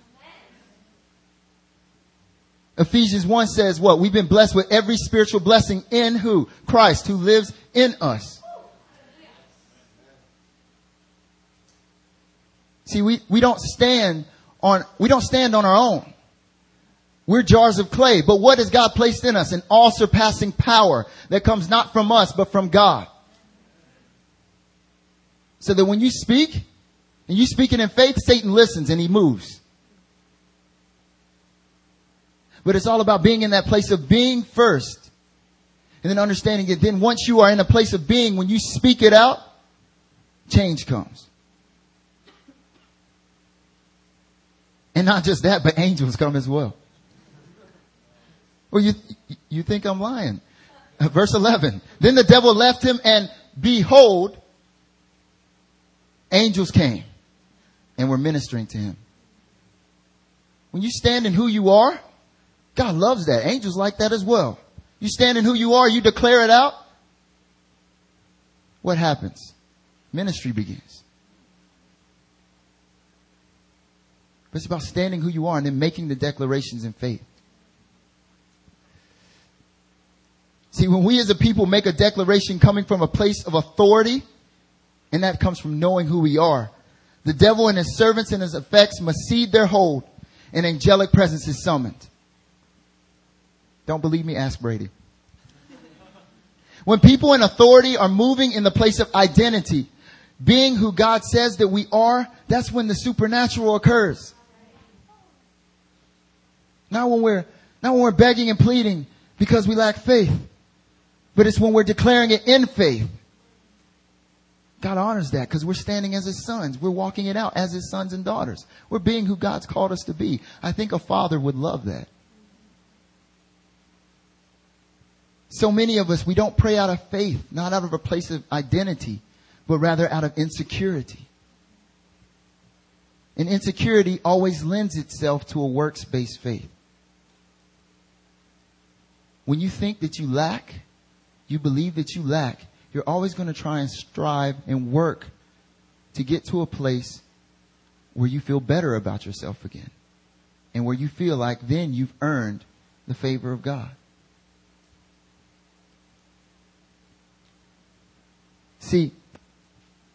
Ephesians 1 says what? We've been blessed with every spiritual blessing in who? Christ, who lives in us. See, we, we don't stand on, we don't stand on our own. We're jars of clay, but what has God placed in us? An all surpassing power that comes not from us, but from God. So that when you speak, and you speaking in faith, Satan listens and he moves. But it's all about being in that place of being first. And then understanding it. Then once you are in a place of being, when you speak it out, change comes. And not just that, but angels come as well. Well, you, you think I'm lying. Uh, verse 11. Then the devil left him and behold, angels came and we're ministering to him. When you stand in who you are, God loves that. Angels like that as well. You stand in who you are, you declare it out. What happens? Ministry begins. But it's about standing who you are and then making the declarations in faith. See, when we as a people make a declaration coming from a place of authority, and that comes from knowing who we are, the devil and his servants and his effects must cede their hold, and angelic presence is summoned. Don't believe me? Ask Brady. When people in authority are moving in the place of identity, being who God says that we are, that's when the supernatural occurs. Not when we're, not when we're begging and pleading because we lack faith, but it's when we're declaring it in faith. God honors that because we're standing as his sons. We're walking it out as his sons and daughters. We're being who God's called us to be. I think a father would love that. So many of us, we don't pray out of faith, not out of a place of identity, but rather out of insecurity. And insecurity always lends itself to a works based faith. When you think that you lack, you believe that you lack, you're always going to try and strive and work to get to a place where you feel better about yourself again. And where you feel like then you've earned the favor of God. See,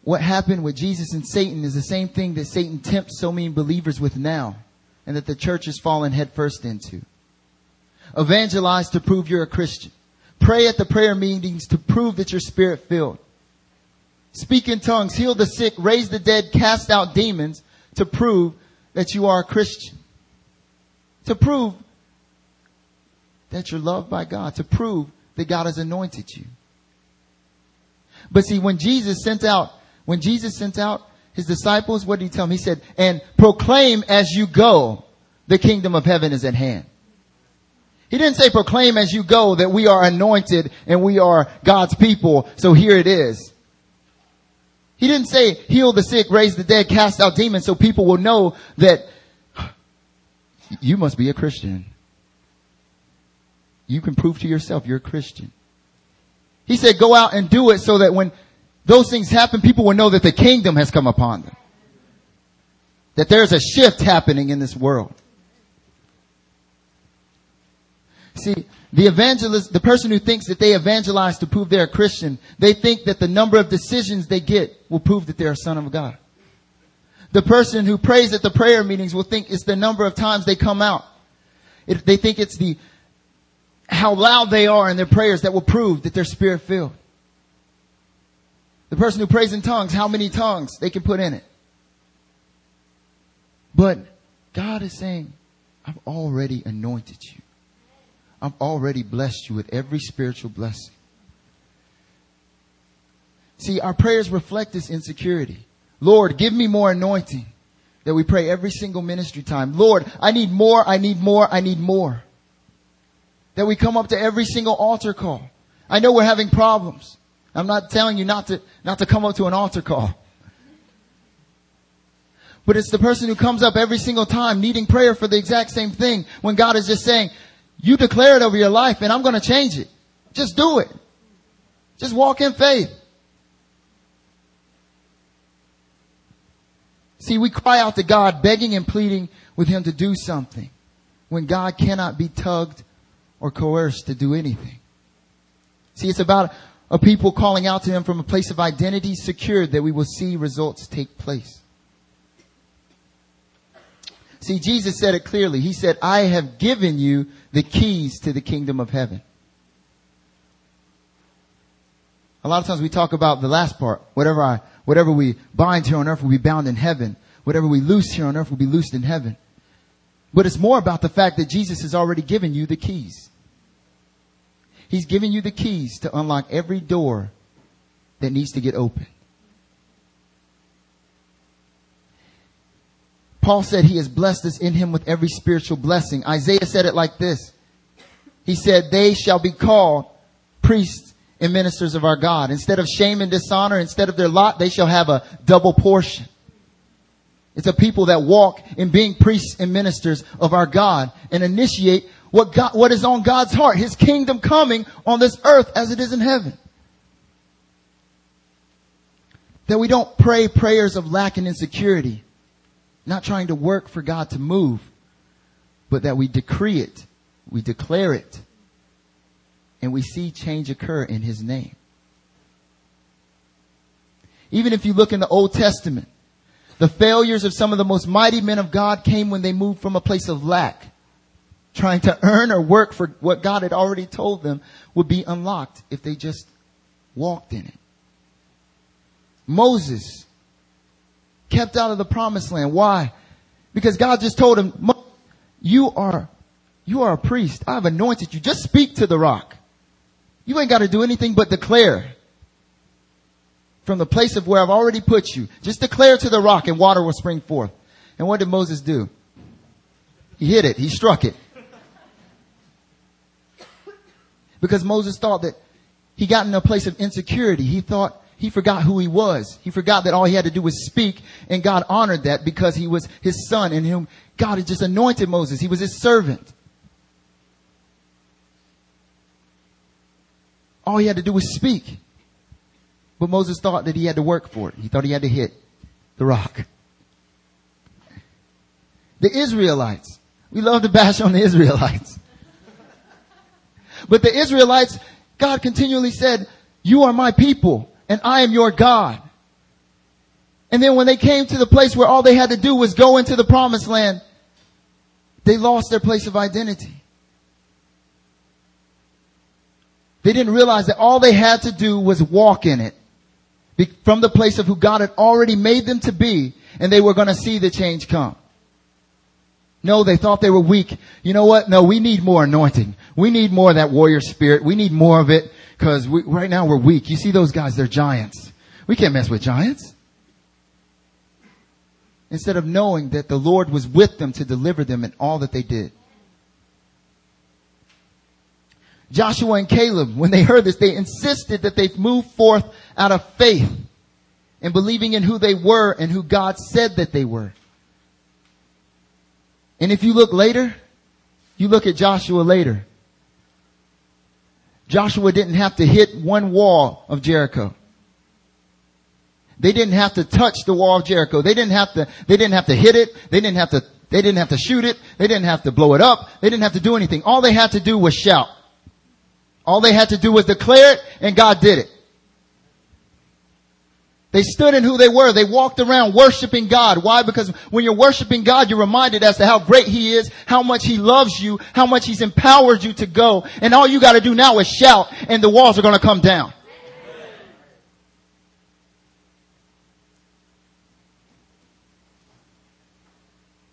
what happened with Jesus and Satan is the same thing that Satan tempts so many believers with now and that the church has fallen headfirst into. Evangelize to prove you're a Christian. Pray at the prayer meetings to prove that you're spirit filled. Speak in tongues, heal the sick, raise the dead, cast out demons to prove that you are a Christian. To prove that you're loved by God. To prove that God has anointed you. But see, when Jesus sent out, when Jesus sent out his disciples, what did he tell them? He said, and proclaim as you go, the kingdom of heaven is at hand. He didn't say proclaim as you go that we are anointed and we are God's people, so here it is. He didn't say heal the sick, raise the dead, cast out demons so people will know that you must be a Christian. You can prove to yourself you're a Christian. He said, go out and do it so that when those things happen, people will know that the kingdom has come upon them. That there's a shift happening in this world. See, the evangelist, the person who thinks that they evangelize to prove they're a Christian, they think that the number of decisions they get will prove that they're a son of God. The person who prays at the prayer meetings will think it's the number of times they come out. It, they think it's the how loud they are in their prayers that will prove that they're spirit filled. The person who prays in tongues, how many tongues they can put in it. But God is saying, I've already anointed you. I've already blessed you with every spiritual blessing. See, our prayers reflect this insecurity. Lord, give me more anointing that we pray every single ministry time. Lord, I need more, I need more, I need more that we come up to every single altar call. I know we're having problems. I'm not telling you not to, not to come up to an altar call. But it's the person who comes up every single time needing prayer for the exact same thing when God is just saying, you declare it over your life and I'm going to change it. Just do it. Just walk in faith. See, we cry out to God begging and pleading with Him to do something when God cannot be tugged or coerced to do anything. See, it's about a people calling out to him from a place of identity secured that we will see results take place. See, Jesus said it clearly. He said, I have given you the keys to the kingdom of heaven. A lot of times we talk about the last part. Whatever I, whatever we bind here on earth will be bound in heaven. Whatever we loose here on earth will be loosed in heaven. But it's more about the fact that Jesus has already given you the keys. He's giving you the keys to unlock every door that needs to get open. Paul said he has blessed us in him with every spiritual blessing. Isaiah said it like this. He said, they shall be called priests and ministers of our God. Instead of shame and dishonor, instead of their lot, they shall have a double portion. It's a people that walk in being priests and ministers of our God and initiate what God, what is on God's heart, His kingdom coming on this earth as it is in heaven. That we don't pray prayers of lack and insecurity, not trying to work for God to move, but that we decree it, we declare it, and we see change occur in His name. Even if you look in the Old Testament, the failures of some of the most mighty men of God came when they moved from a place of lack, trying to earn or work for what God had already told them would be unlocked if they just walked in it. Moses kept out of the promised land. Why? Because God just told him, you are, you are a priest. I've anointed you. Just speak to the rock. You ain't got to do anything but declare from the place of where I've already put you. Just declare to the rock and water will spring forth. And what did Moses do? He hit it. He struck it. Because Moses thought that he got in a place of insecurity. He thought he forgot who he was. He forgot that all he had to do was speak and God honored that because he was his son and whom God had just anointed Moses. He was his servant. All he had to do was speak. But Moses thought that he had to work for it. He thought he had to hit the rock. The Israelites. We love to bash on the Israelites. But the Israelites, God continually said, you are my people and I am your God. And then when they came to the place where all they had to do was go into the promised land, they lost their place of identity. They didn't realize that all they had to do was walk in it from the place of who God had already made them to be and they were going to see the change come. No, they thought they were weak. You know what? No, we need more anointing. We need more of that warrior spirit. We need more of it because right now we're weak. You see those guys, they're giants. We can't mess with giants. Instead of knowing that the Lord was with them to deliver them in all that they did. Joshua and Caleb, when they heard this, they insisted that they move forth out of faith and believing in who they were and who God said that they were. And if you look later, you look at Joshua later. Joshua didn't have to hit one wall of Jericho. They didn't have to touch the wall of Jericho. They didn't have to, they didn't have to hit it. They didn't have to, they didn't have to shoot it. They didn't have to blow it up. They didn't have to do anything. All they had to do was shout. All they had to do was declare it and God did it. They stood in who they were. They walked around worshiping God. Why? Because when you're worshiping God, you're reminded as to how great He is, how much He loves you, how much He's empowered you to go. And all you gotta do now is shout and the walls are gonna come down.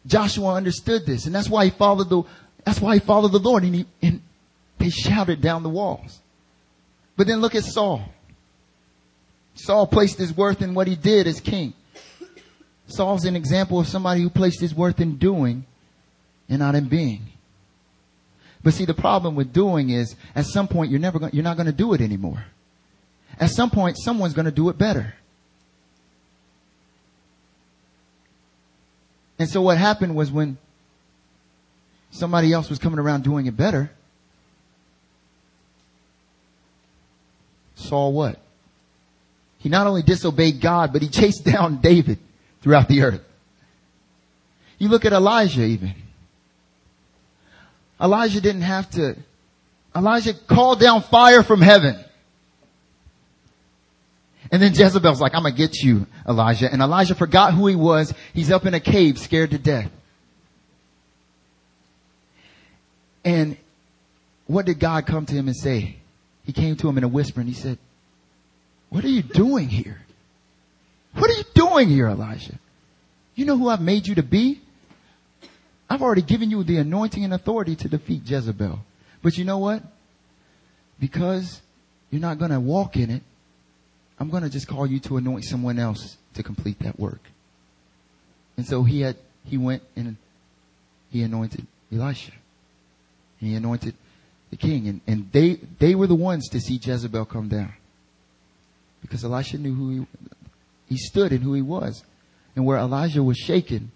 Joshua understood this and that's why he followed the, that's why he followed the Lord and, he, and they shouted down the walls. But then look at Saul. Saul placed his worth in what he did as king. Saul's an example of somebody who placed his worth in doing and not in being. But see, the problem with doing is at some point you're never going, you're not going to do it anymore. At some point, someone's going to do it better. And so what happened was when somebody else was coming around doing it better, Saul what? He not only disobeyed God, but he chased down David throughout the earth. You look at Elijah even. Elijah didn't have to, Elijah called down fire from heaven. And then Jezebel's like, I'm gonna get you, Elijah. And Elijah forgot who he was. He's up in a cave scared to death. And what did God come to him and say? He came to him in a whisper and he said, what are you doing here? What are you doing here, Elijah? You know who I've made you to be? I've already given you the anointing and authority to defeat Jezebel. But you know what? Because you're not going to walk in it, I'm going to just call you to anoint someone else to complete that work. And so he had, he went and he anointed Elisha. He anointed the king. And, and they, they were the ones to see Jezebel come down. Because Elisha knew who he, he stood and who he was. And where Elijah was shaken,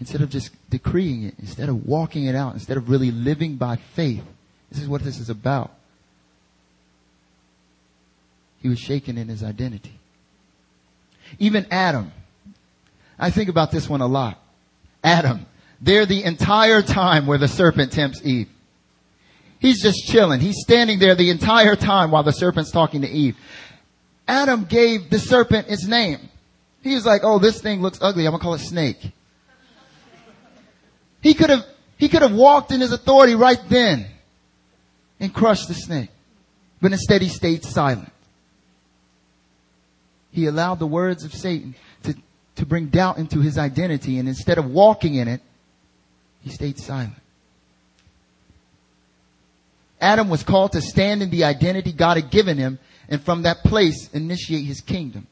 instead of just decreeing it, instead of walking it out, instead of really living by faith, this is what this is about. He was shaken in his identity. Even Adam. I think about this one a lot. Adam. There the entire time where the serpent tempts Eve. He's just chilling. He's standing there the entire time while the serpent's talking to Eve. Adam gave the serpent its name. He was like, oh, this thing looks ugly. I'm gonna call it snake. He could have, he could have walked in his authority right then and crushed the snake. But instead he stayed silent. He allowed the words of Satan to, to bring doubt into his identity and instead of walking in it, he stayed silent. Adam was called to stand in the identity God had given him and from that place initiate his kingdom.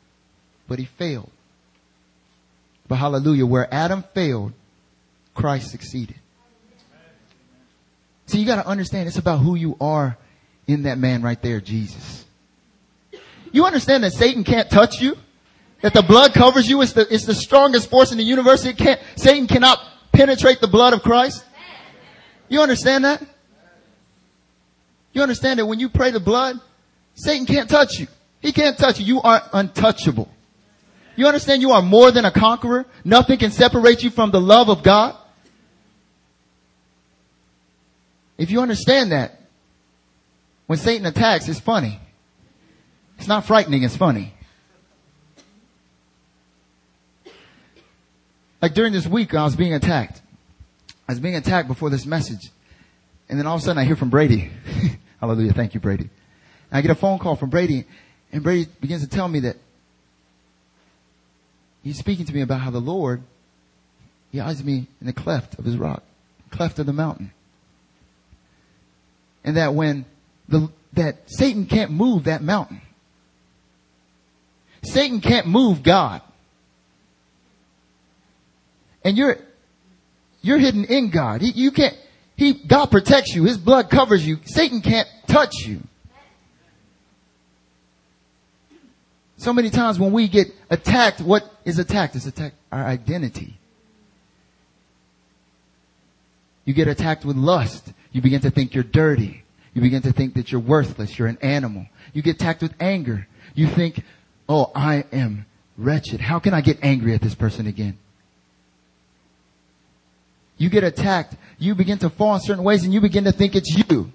But he failed. But hallelujah, where Adam failed, Christ succeeded. So you gotta understand it's about who you are in that man right there, Jesus. You understand that Satan can't touch you? That the blood covers you. It's the, it's the strongest force in the universe. It can't, Satan cannot penetrate the blood of Christ. You understand that? You understand that when you pray the blood, Satan can't touch you. He can't touch you. You are untouchable. You understand you are more than a conqueror? Nothing can separate you from the love of God. If you understand that, when Satan attacks, it's funny. It's not frightening, it's funny. Like during this week, I was being attacked. I was being attacked before this message. And then all of a sudden I hear from Brady. Hallelujah. Thank you, Brady. And I get a phone call from Brady and Brady begins to tell me that he's speaking to me about how the Lord, he hides me in the cleft of his rock, cleft of the mountain. And that when the, that Satan can't move that mountain. Satan can't move God. And you're, you're hidden in God. You can't, he, God protects you. His blood covers you. Satan can't touch you. So many times when we get attacked, what is attacked? It's attacked our identity. You get attacked with lust. You begin to think you're dirty. You begin to think that you're worthless. You're an animal. You get attacked with anger. You think, oh, I am wretched. How can I get angry at this person again? You get attacked. You begin to fall in certain ways and you begin to think it's you.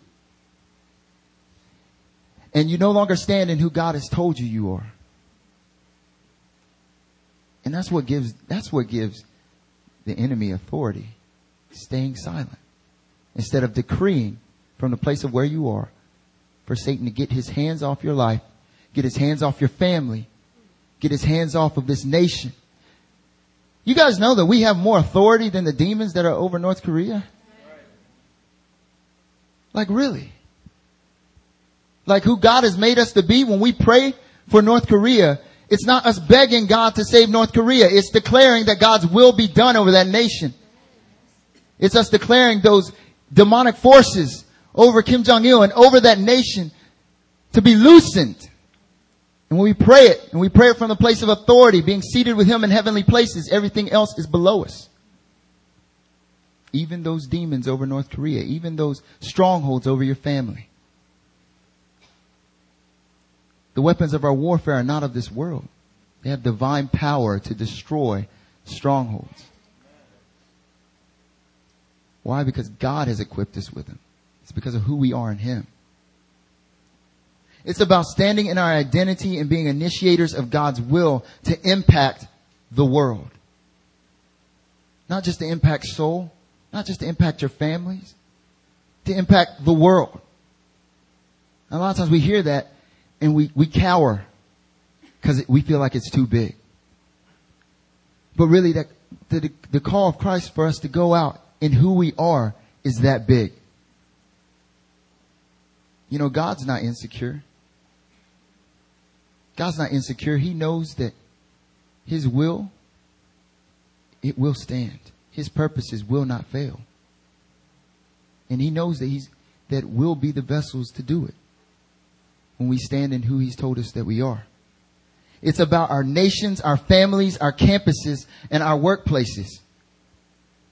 And you no longer stand in who God has told you you are. And that's what gives, that's what gives the enemy authority. Staying silent. Instead of decreeing from the place of where you are for Satan to get his hands off your life, get his hands off your family, get his hands off of this nation. You guys know that we have more authority than the demons that are over North Korea? Like really? Like who God has made us to be when we pray for North Korea, it's not us begging God to save North Korea. It's declaring that God's will be done over that nation. It's us declaring those demonic forces over Kim Jong-il and over that nation to be loosened. And when we pray it, and we pray it from the place of authority, being seated with Him in heavenly places, everything else is below us. Even those demons over North Korea, even those strongholds over your family. The weapons of our warfare are not of this world. They have divine power to destroy strongholds. Why? Because God has equipped us with them. It's because of who we are in Him. It's about standing in our identity and being initiators of God's will to impact the world. Not just to impact soul, not just to impact your families, to impact the world. And a lot of times we hear that and we, we cower because we feel like it's too big. But really that, the, the call of Christ for us to go out in who we are is that big. You know, God's not insecure. God's not insecure. He knows that His will, it will stand. His purposes will not fail. And he knows that he's, that we'll be the vessels to do it when we stand in who he's told us that we are. It's about our nations, our families, our campuses, and our workplaces.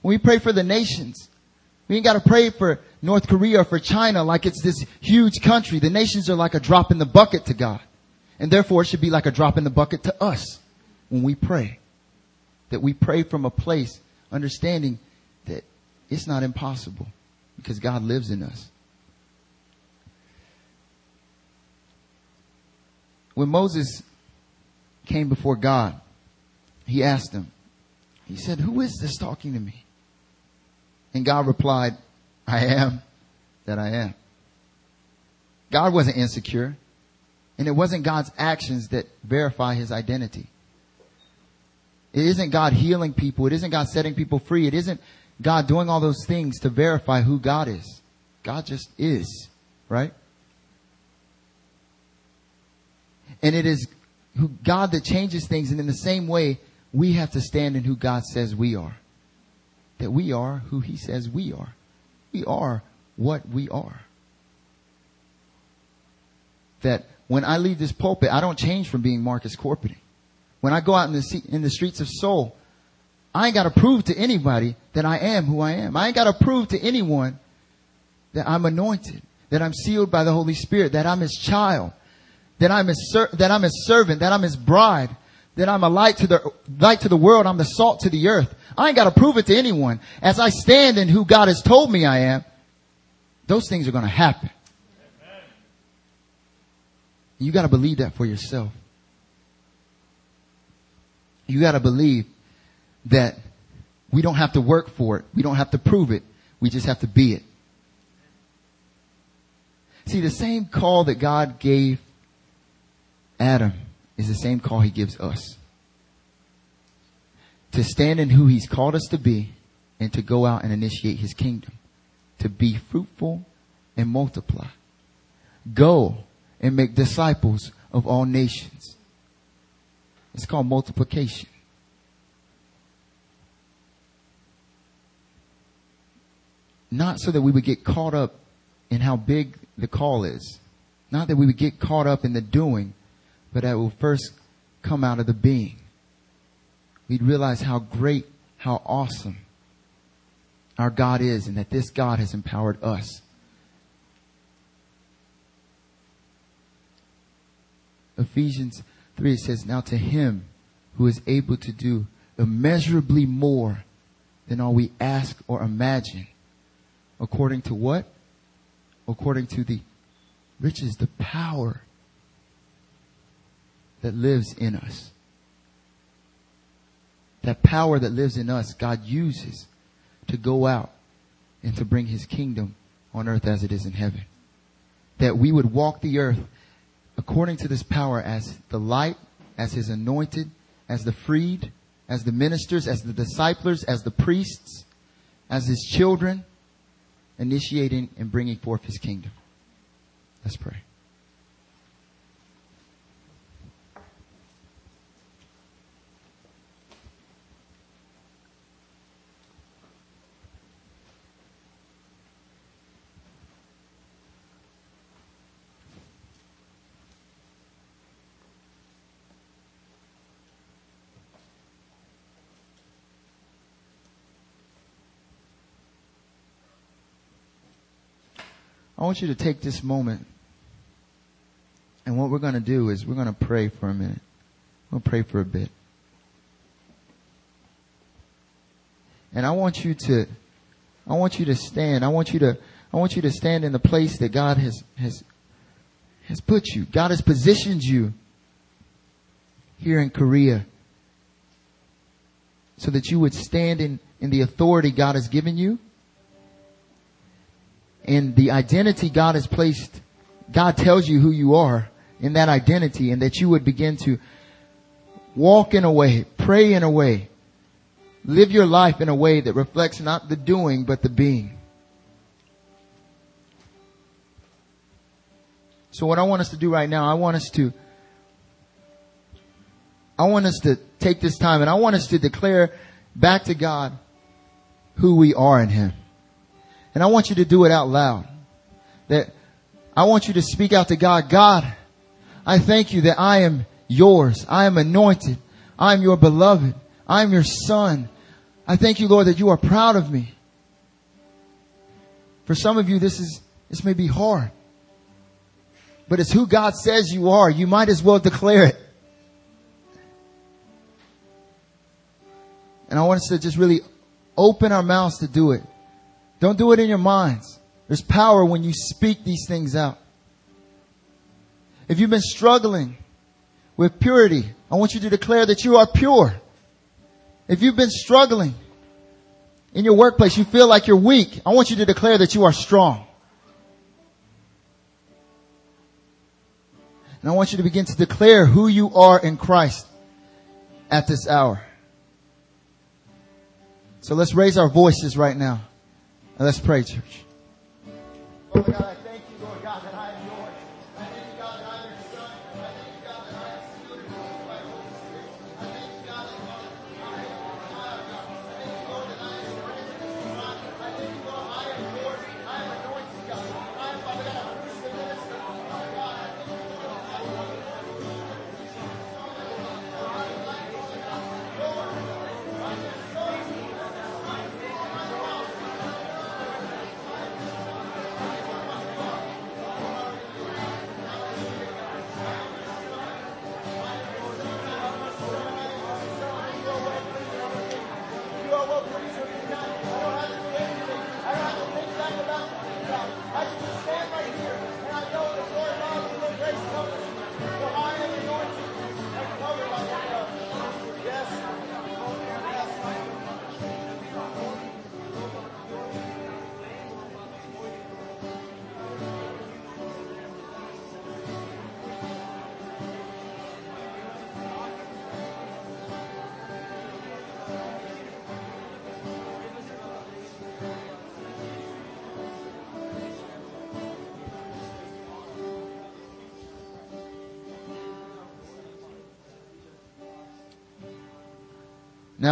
When we pray for the nations, we ain't got to pray for North Korea or for China like it's this huge country. The nations are like a drop in the bucket to God. And therefore it should be like a drop in the bucket to us when we pray. That we pray from a place understanding that it's not impossible because God lives in us. When Moses came before God, he asked him, he said, who is this talking to me? And God replied, I am that I am. God wasn't insecure. And it wasn't God's actions that verify his identity. It isn't God healing people. It isn't God setting people free. It isn't God doing all those things to verify who God is. God just is, right? And it is who God that changes things. And in the same way, we have to stand in who God says we are. That we are who he says we are. We are what we are. That when I leave this pulpit, I don't change from being Marcus Corpening. When I go out in the, in the streets of Seoul, I ain't got to prove to anybody that I am who I am. I ain't got to prove to anyone that I'm anointed, that I'm sealed by the Holy Spirit, that I'm His child, that I'm His ser- that I'm His servant, that I'm His bride, that I'm a light to the light to the world. I'm the salt to the earth. I ain't got to prove it to anyone. As I stand in who God has told me I am, those things are going to happen. You got to believe that for yourself. You got to believe that we don't have to work for it. We don't have to prove it. We just have to be it. See, the same call that God gave Adam is the same call he gives us. To stand in who he's called us to be and to go out and initiate his kingdom. To be fruitful and multiply. Go and make disciples of all nations. It's called multiplication. Not so that we would get caught up in how big the call is. Not that we would get caught up in the doing, but that will first come out of the being. We'd realize how great, how awesome our God is and that this God has empowered us. Ephesians 3 says, Now to him who is able to do immeasurably more than all we ask or imagine According to what? According to the riches, the power that lives in us. That power that lives in us, God uses to go out and to bring his kingdom on earth as it is in heaven. That we would walk the earth according to this power as the light, as his anointed, as the freed, as the ministers, as the disciples, as the priests, as his children, initiating and bringing forth his kingdom. Let's pray. I want you to take this moment. And what we're going to do is we're going to pray for a minute. We'll pray for a bit. And I want you to, I want you to stand. I want you to, I want you to stand in the place that God has, has, has put you. God has positioned you here in Korea so that you would stand in, in the authority God has given you in the identity God has placed, God tells you who you are in that identity and that you would begin to walk in a way, pray in a way, live your life in a way that reflects not the doing, but the being. So what I want us to do right now, I want us to, I want us to take this time and I want us to declare back to God who we are in Him And I want you to do it out loud. That I want you to speak out to God, God, I thank you that I am yours. I am anointed. I am your beloved. I am your son. I thank you, Lord, that you are proud of me. For some of you, this is, this may be hard. But it's who God says you are. You might as well declare it. And I want us to just really open our mouths to do it. Don't do it in your minds. There's power when you speak these things out. If you've been struggling with purity, I want you to declare that you are pure. If you've been struggling in your workplace, you feel like you're weak, I want you to declare that you are strong. And I want you to begin to declare who you are in Christ at this hour. So let's raise our voices right now. Let's pray, church. Oh,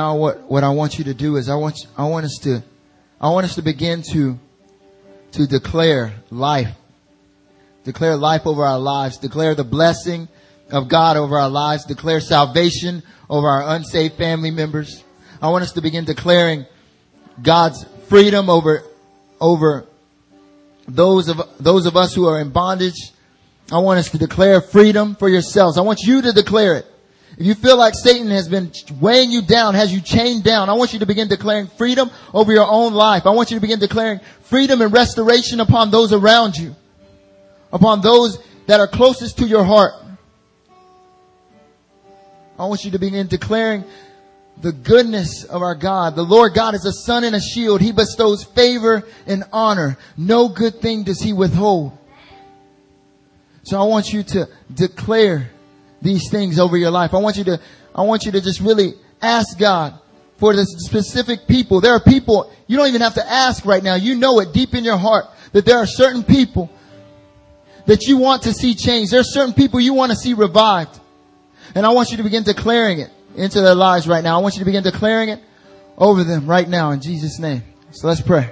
Now what, what I want you to do is I want, I want us to, I want us to begin to, to declare life. Declare life over our lives. Declare the blessing of God over our lives. Declare salvation over our unsaved family members. I want us to begin declaring God's freedom over, over those of, those of us who are in bondage. I want us to declare freedom for yourselves. I want you to declare it. If you feel like Satan has been weighing you down, has you chained down, I want you to begin declaring freedom over your own life. I want you to begin declaring freedom and restoration upon those around you, upon those that are closest to your heart. I want you to begin declaring the goodness of our God. The Lord God is a sun and a shield. He bestows favor and honor. No good thing does he withhold. So I want you to declare these things over your life. I want you to, I want you to just really ask God for the specific people. There are people, you don't even have to ask right now. You know it deep in your heart that there are certain people that you want to see change. There are certain people you want to see revived. And I want you to begin declaring it into their lives right now. I want you to begin declaring it over them right now in Jesus' name. So let's pray.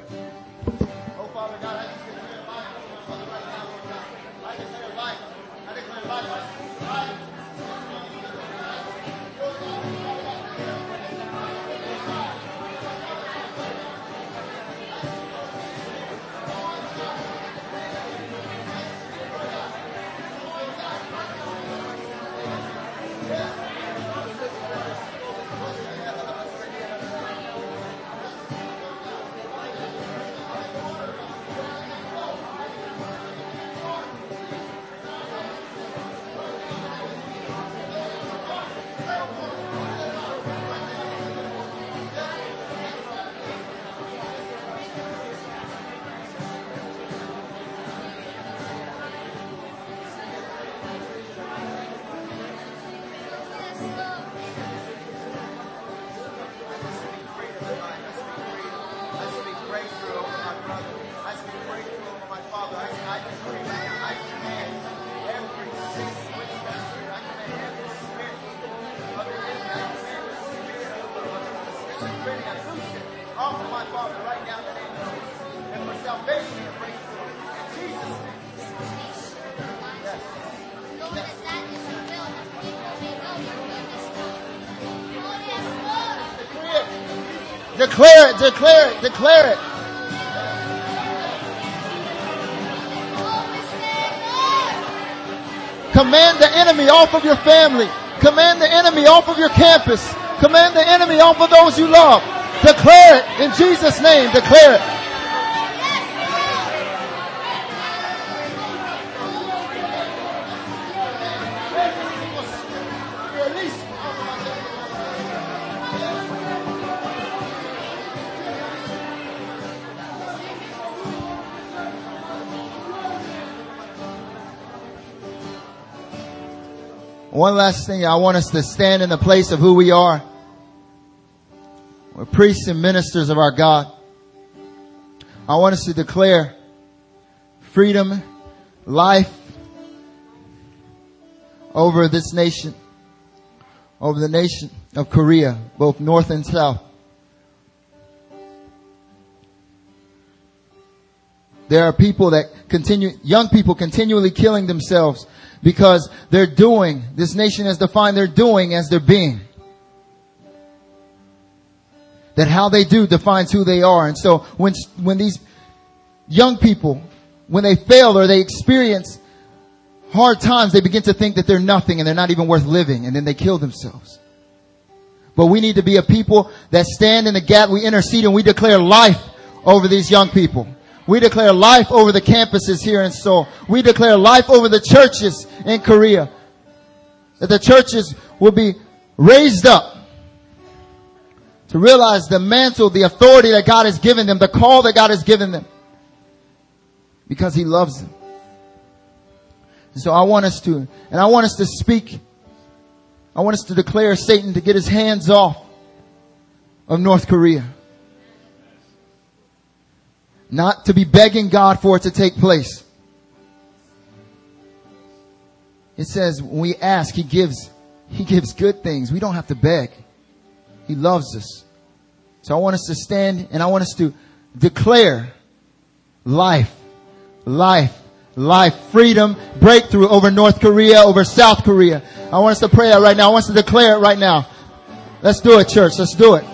Declare it, declare it, declare it. Command the enemy off of your family. Command the enemy off of your campus. Command the enemy off of those you love. Declare it in Jesus' name. Declare it. One last thing, I want us to stand in the place of who we are. We're priests and ministers of our God. I want us to declare freedom, life over this nation, over the nation of Korea, both north and south. There are people that continue, young people continually killing themselves because they're doing, this nation has defined their doing as their being. That how they do defines who they are. And so when, when these young people, when they fail or they experience hard times, they begin to think that they're nothing and they're not even worth living and then they kill themselves. But we need to be a people that stand in the gap, we intercede and we declare life over these young people. We declare life over the campuses here in Seoul. We declare life over the churches in Korea. That the churches will be raised up to realize the mantle, the authority that God has given them, the call that God has given them. Because He loves them. So I want us to, and I want us to speak. I want us to declare Satan to get his hands off of North Korea. Not to be begging God for it to take place. It says when we ask, He gives, He gives good things. We don't have to beg. He loves us. So I want us to stand and I want us to declare life, life, life, freedom, breakthrough over North Korea, over South Korea. I want us to pray that right now. I want us to declare it right now. Let's do it, church. Let's do it.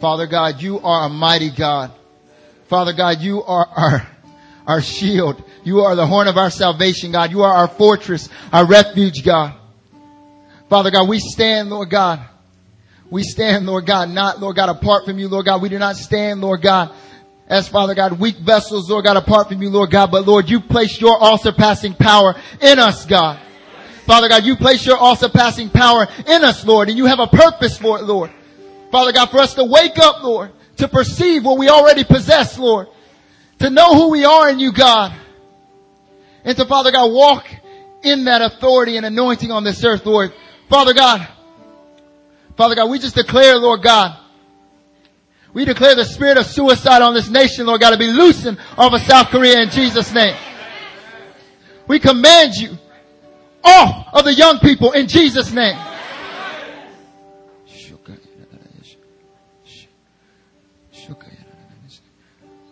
Father God, you are a mighty God. Father God, you are our, our shield. You are the horn of our salvation, God. You are our fortress, our refuge, God. Father God, we stand, Lord God. We stand, Lord God, not, Lord God, apart from you, Lord God. We do not stand, Lord God, as Father God, weak vessels, Lord God, apart from you, Lord God. But Lord, you place your all surpassing power in us, God. Father God, you place your all surpassing power in us, Lord, and you have a purpose for it, Lord. Father God, for us to wake up, Lord, to perceive what we already possess, Lord. To know who we are in you, God. And to Father God, walk in that authority and anointing on this earth, Lord. Father God, Father God, we just declare, Lord God, we declare the spirit of suicide on this nation, Lord God, to be loosened off of South Korea in Jesus' name. We command you off of the young people in Jesus' name.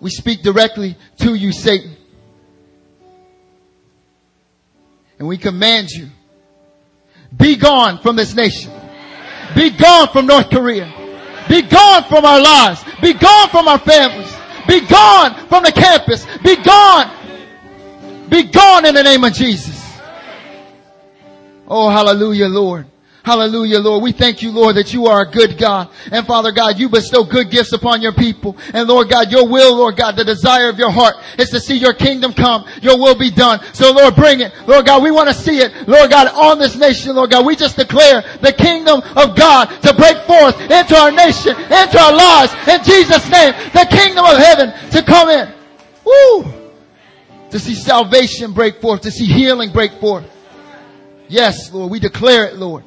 We speak directly to you, Satan. And we command you, be gone from this nation. Be gone from North Korea. Be gone from our lives. Be gone from our families. Be gone from the campus. Be gone. Be gone in the name of Jesus. Oh, hallelujah, Lord. Hallelujah, Lord. We thank you, Lord, that you are a good God. And Father God, you bestow good gifts upon your people. And Lord God, your will, Lord God, the desire of your heart is to see your kingdom come, your will be done. So Lord, bring it. Lord God, we want to see it, Lord God, on this nation, Lord God. We just declare the kingdom of God to break forth into our nation, into our lives, in Jesus' name. The kingdom of heaven to come in. Woo! To see salvation break forth, to see healing break forth. Yes, Lord, we declare it, Lord.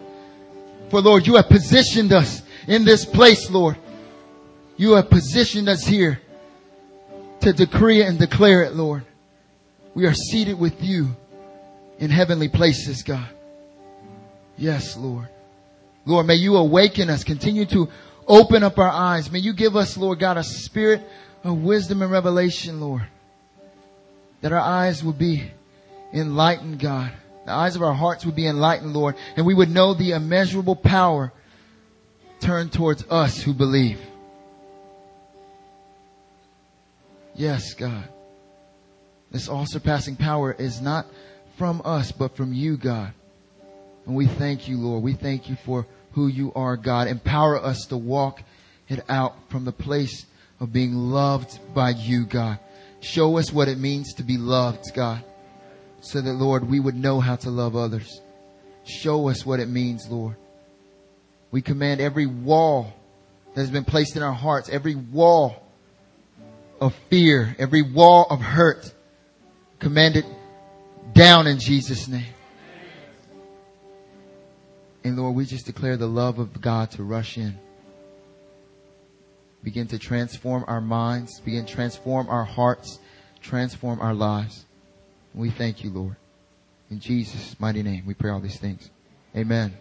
For Lord, you have positioned us in this place, Lord. You have positioned us here to decree and declare it, Lord. We are seated with you in heavenly places, God. Yes, Lord. Lord, may you awaken us. Continue to open up our eyes. May you give us, Lord God, a spirit of wisdom and revelation, Lord. That our eyes will be enlightened, God. The eyes of our hearts would be enlightened, Lord, and we would know the immeasurable power turned towards us who believe. Yes, God. This all surpassing power is not from us, but from you, God. And we thank you, Lord. We thank you for who you are, God. Empower us to walk it out from the place of being loved by you, God. Show us what it means to be loved, God so that, Lord, we would know how to love others. Show us what it means, Lord. We command every wall that has been placed in our hearts, every wall of fear, every wall of hurt, command it down in Jesus' name. And Lord, we just declare the love of God to rush in. Begin to transform our minds, begin to transform our hearts, transform our lives. We thank you, Lord. In Jesus' mighty name, we pray all these things. Amen.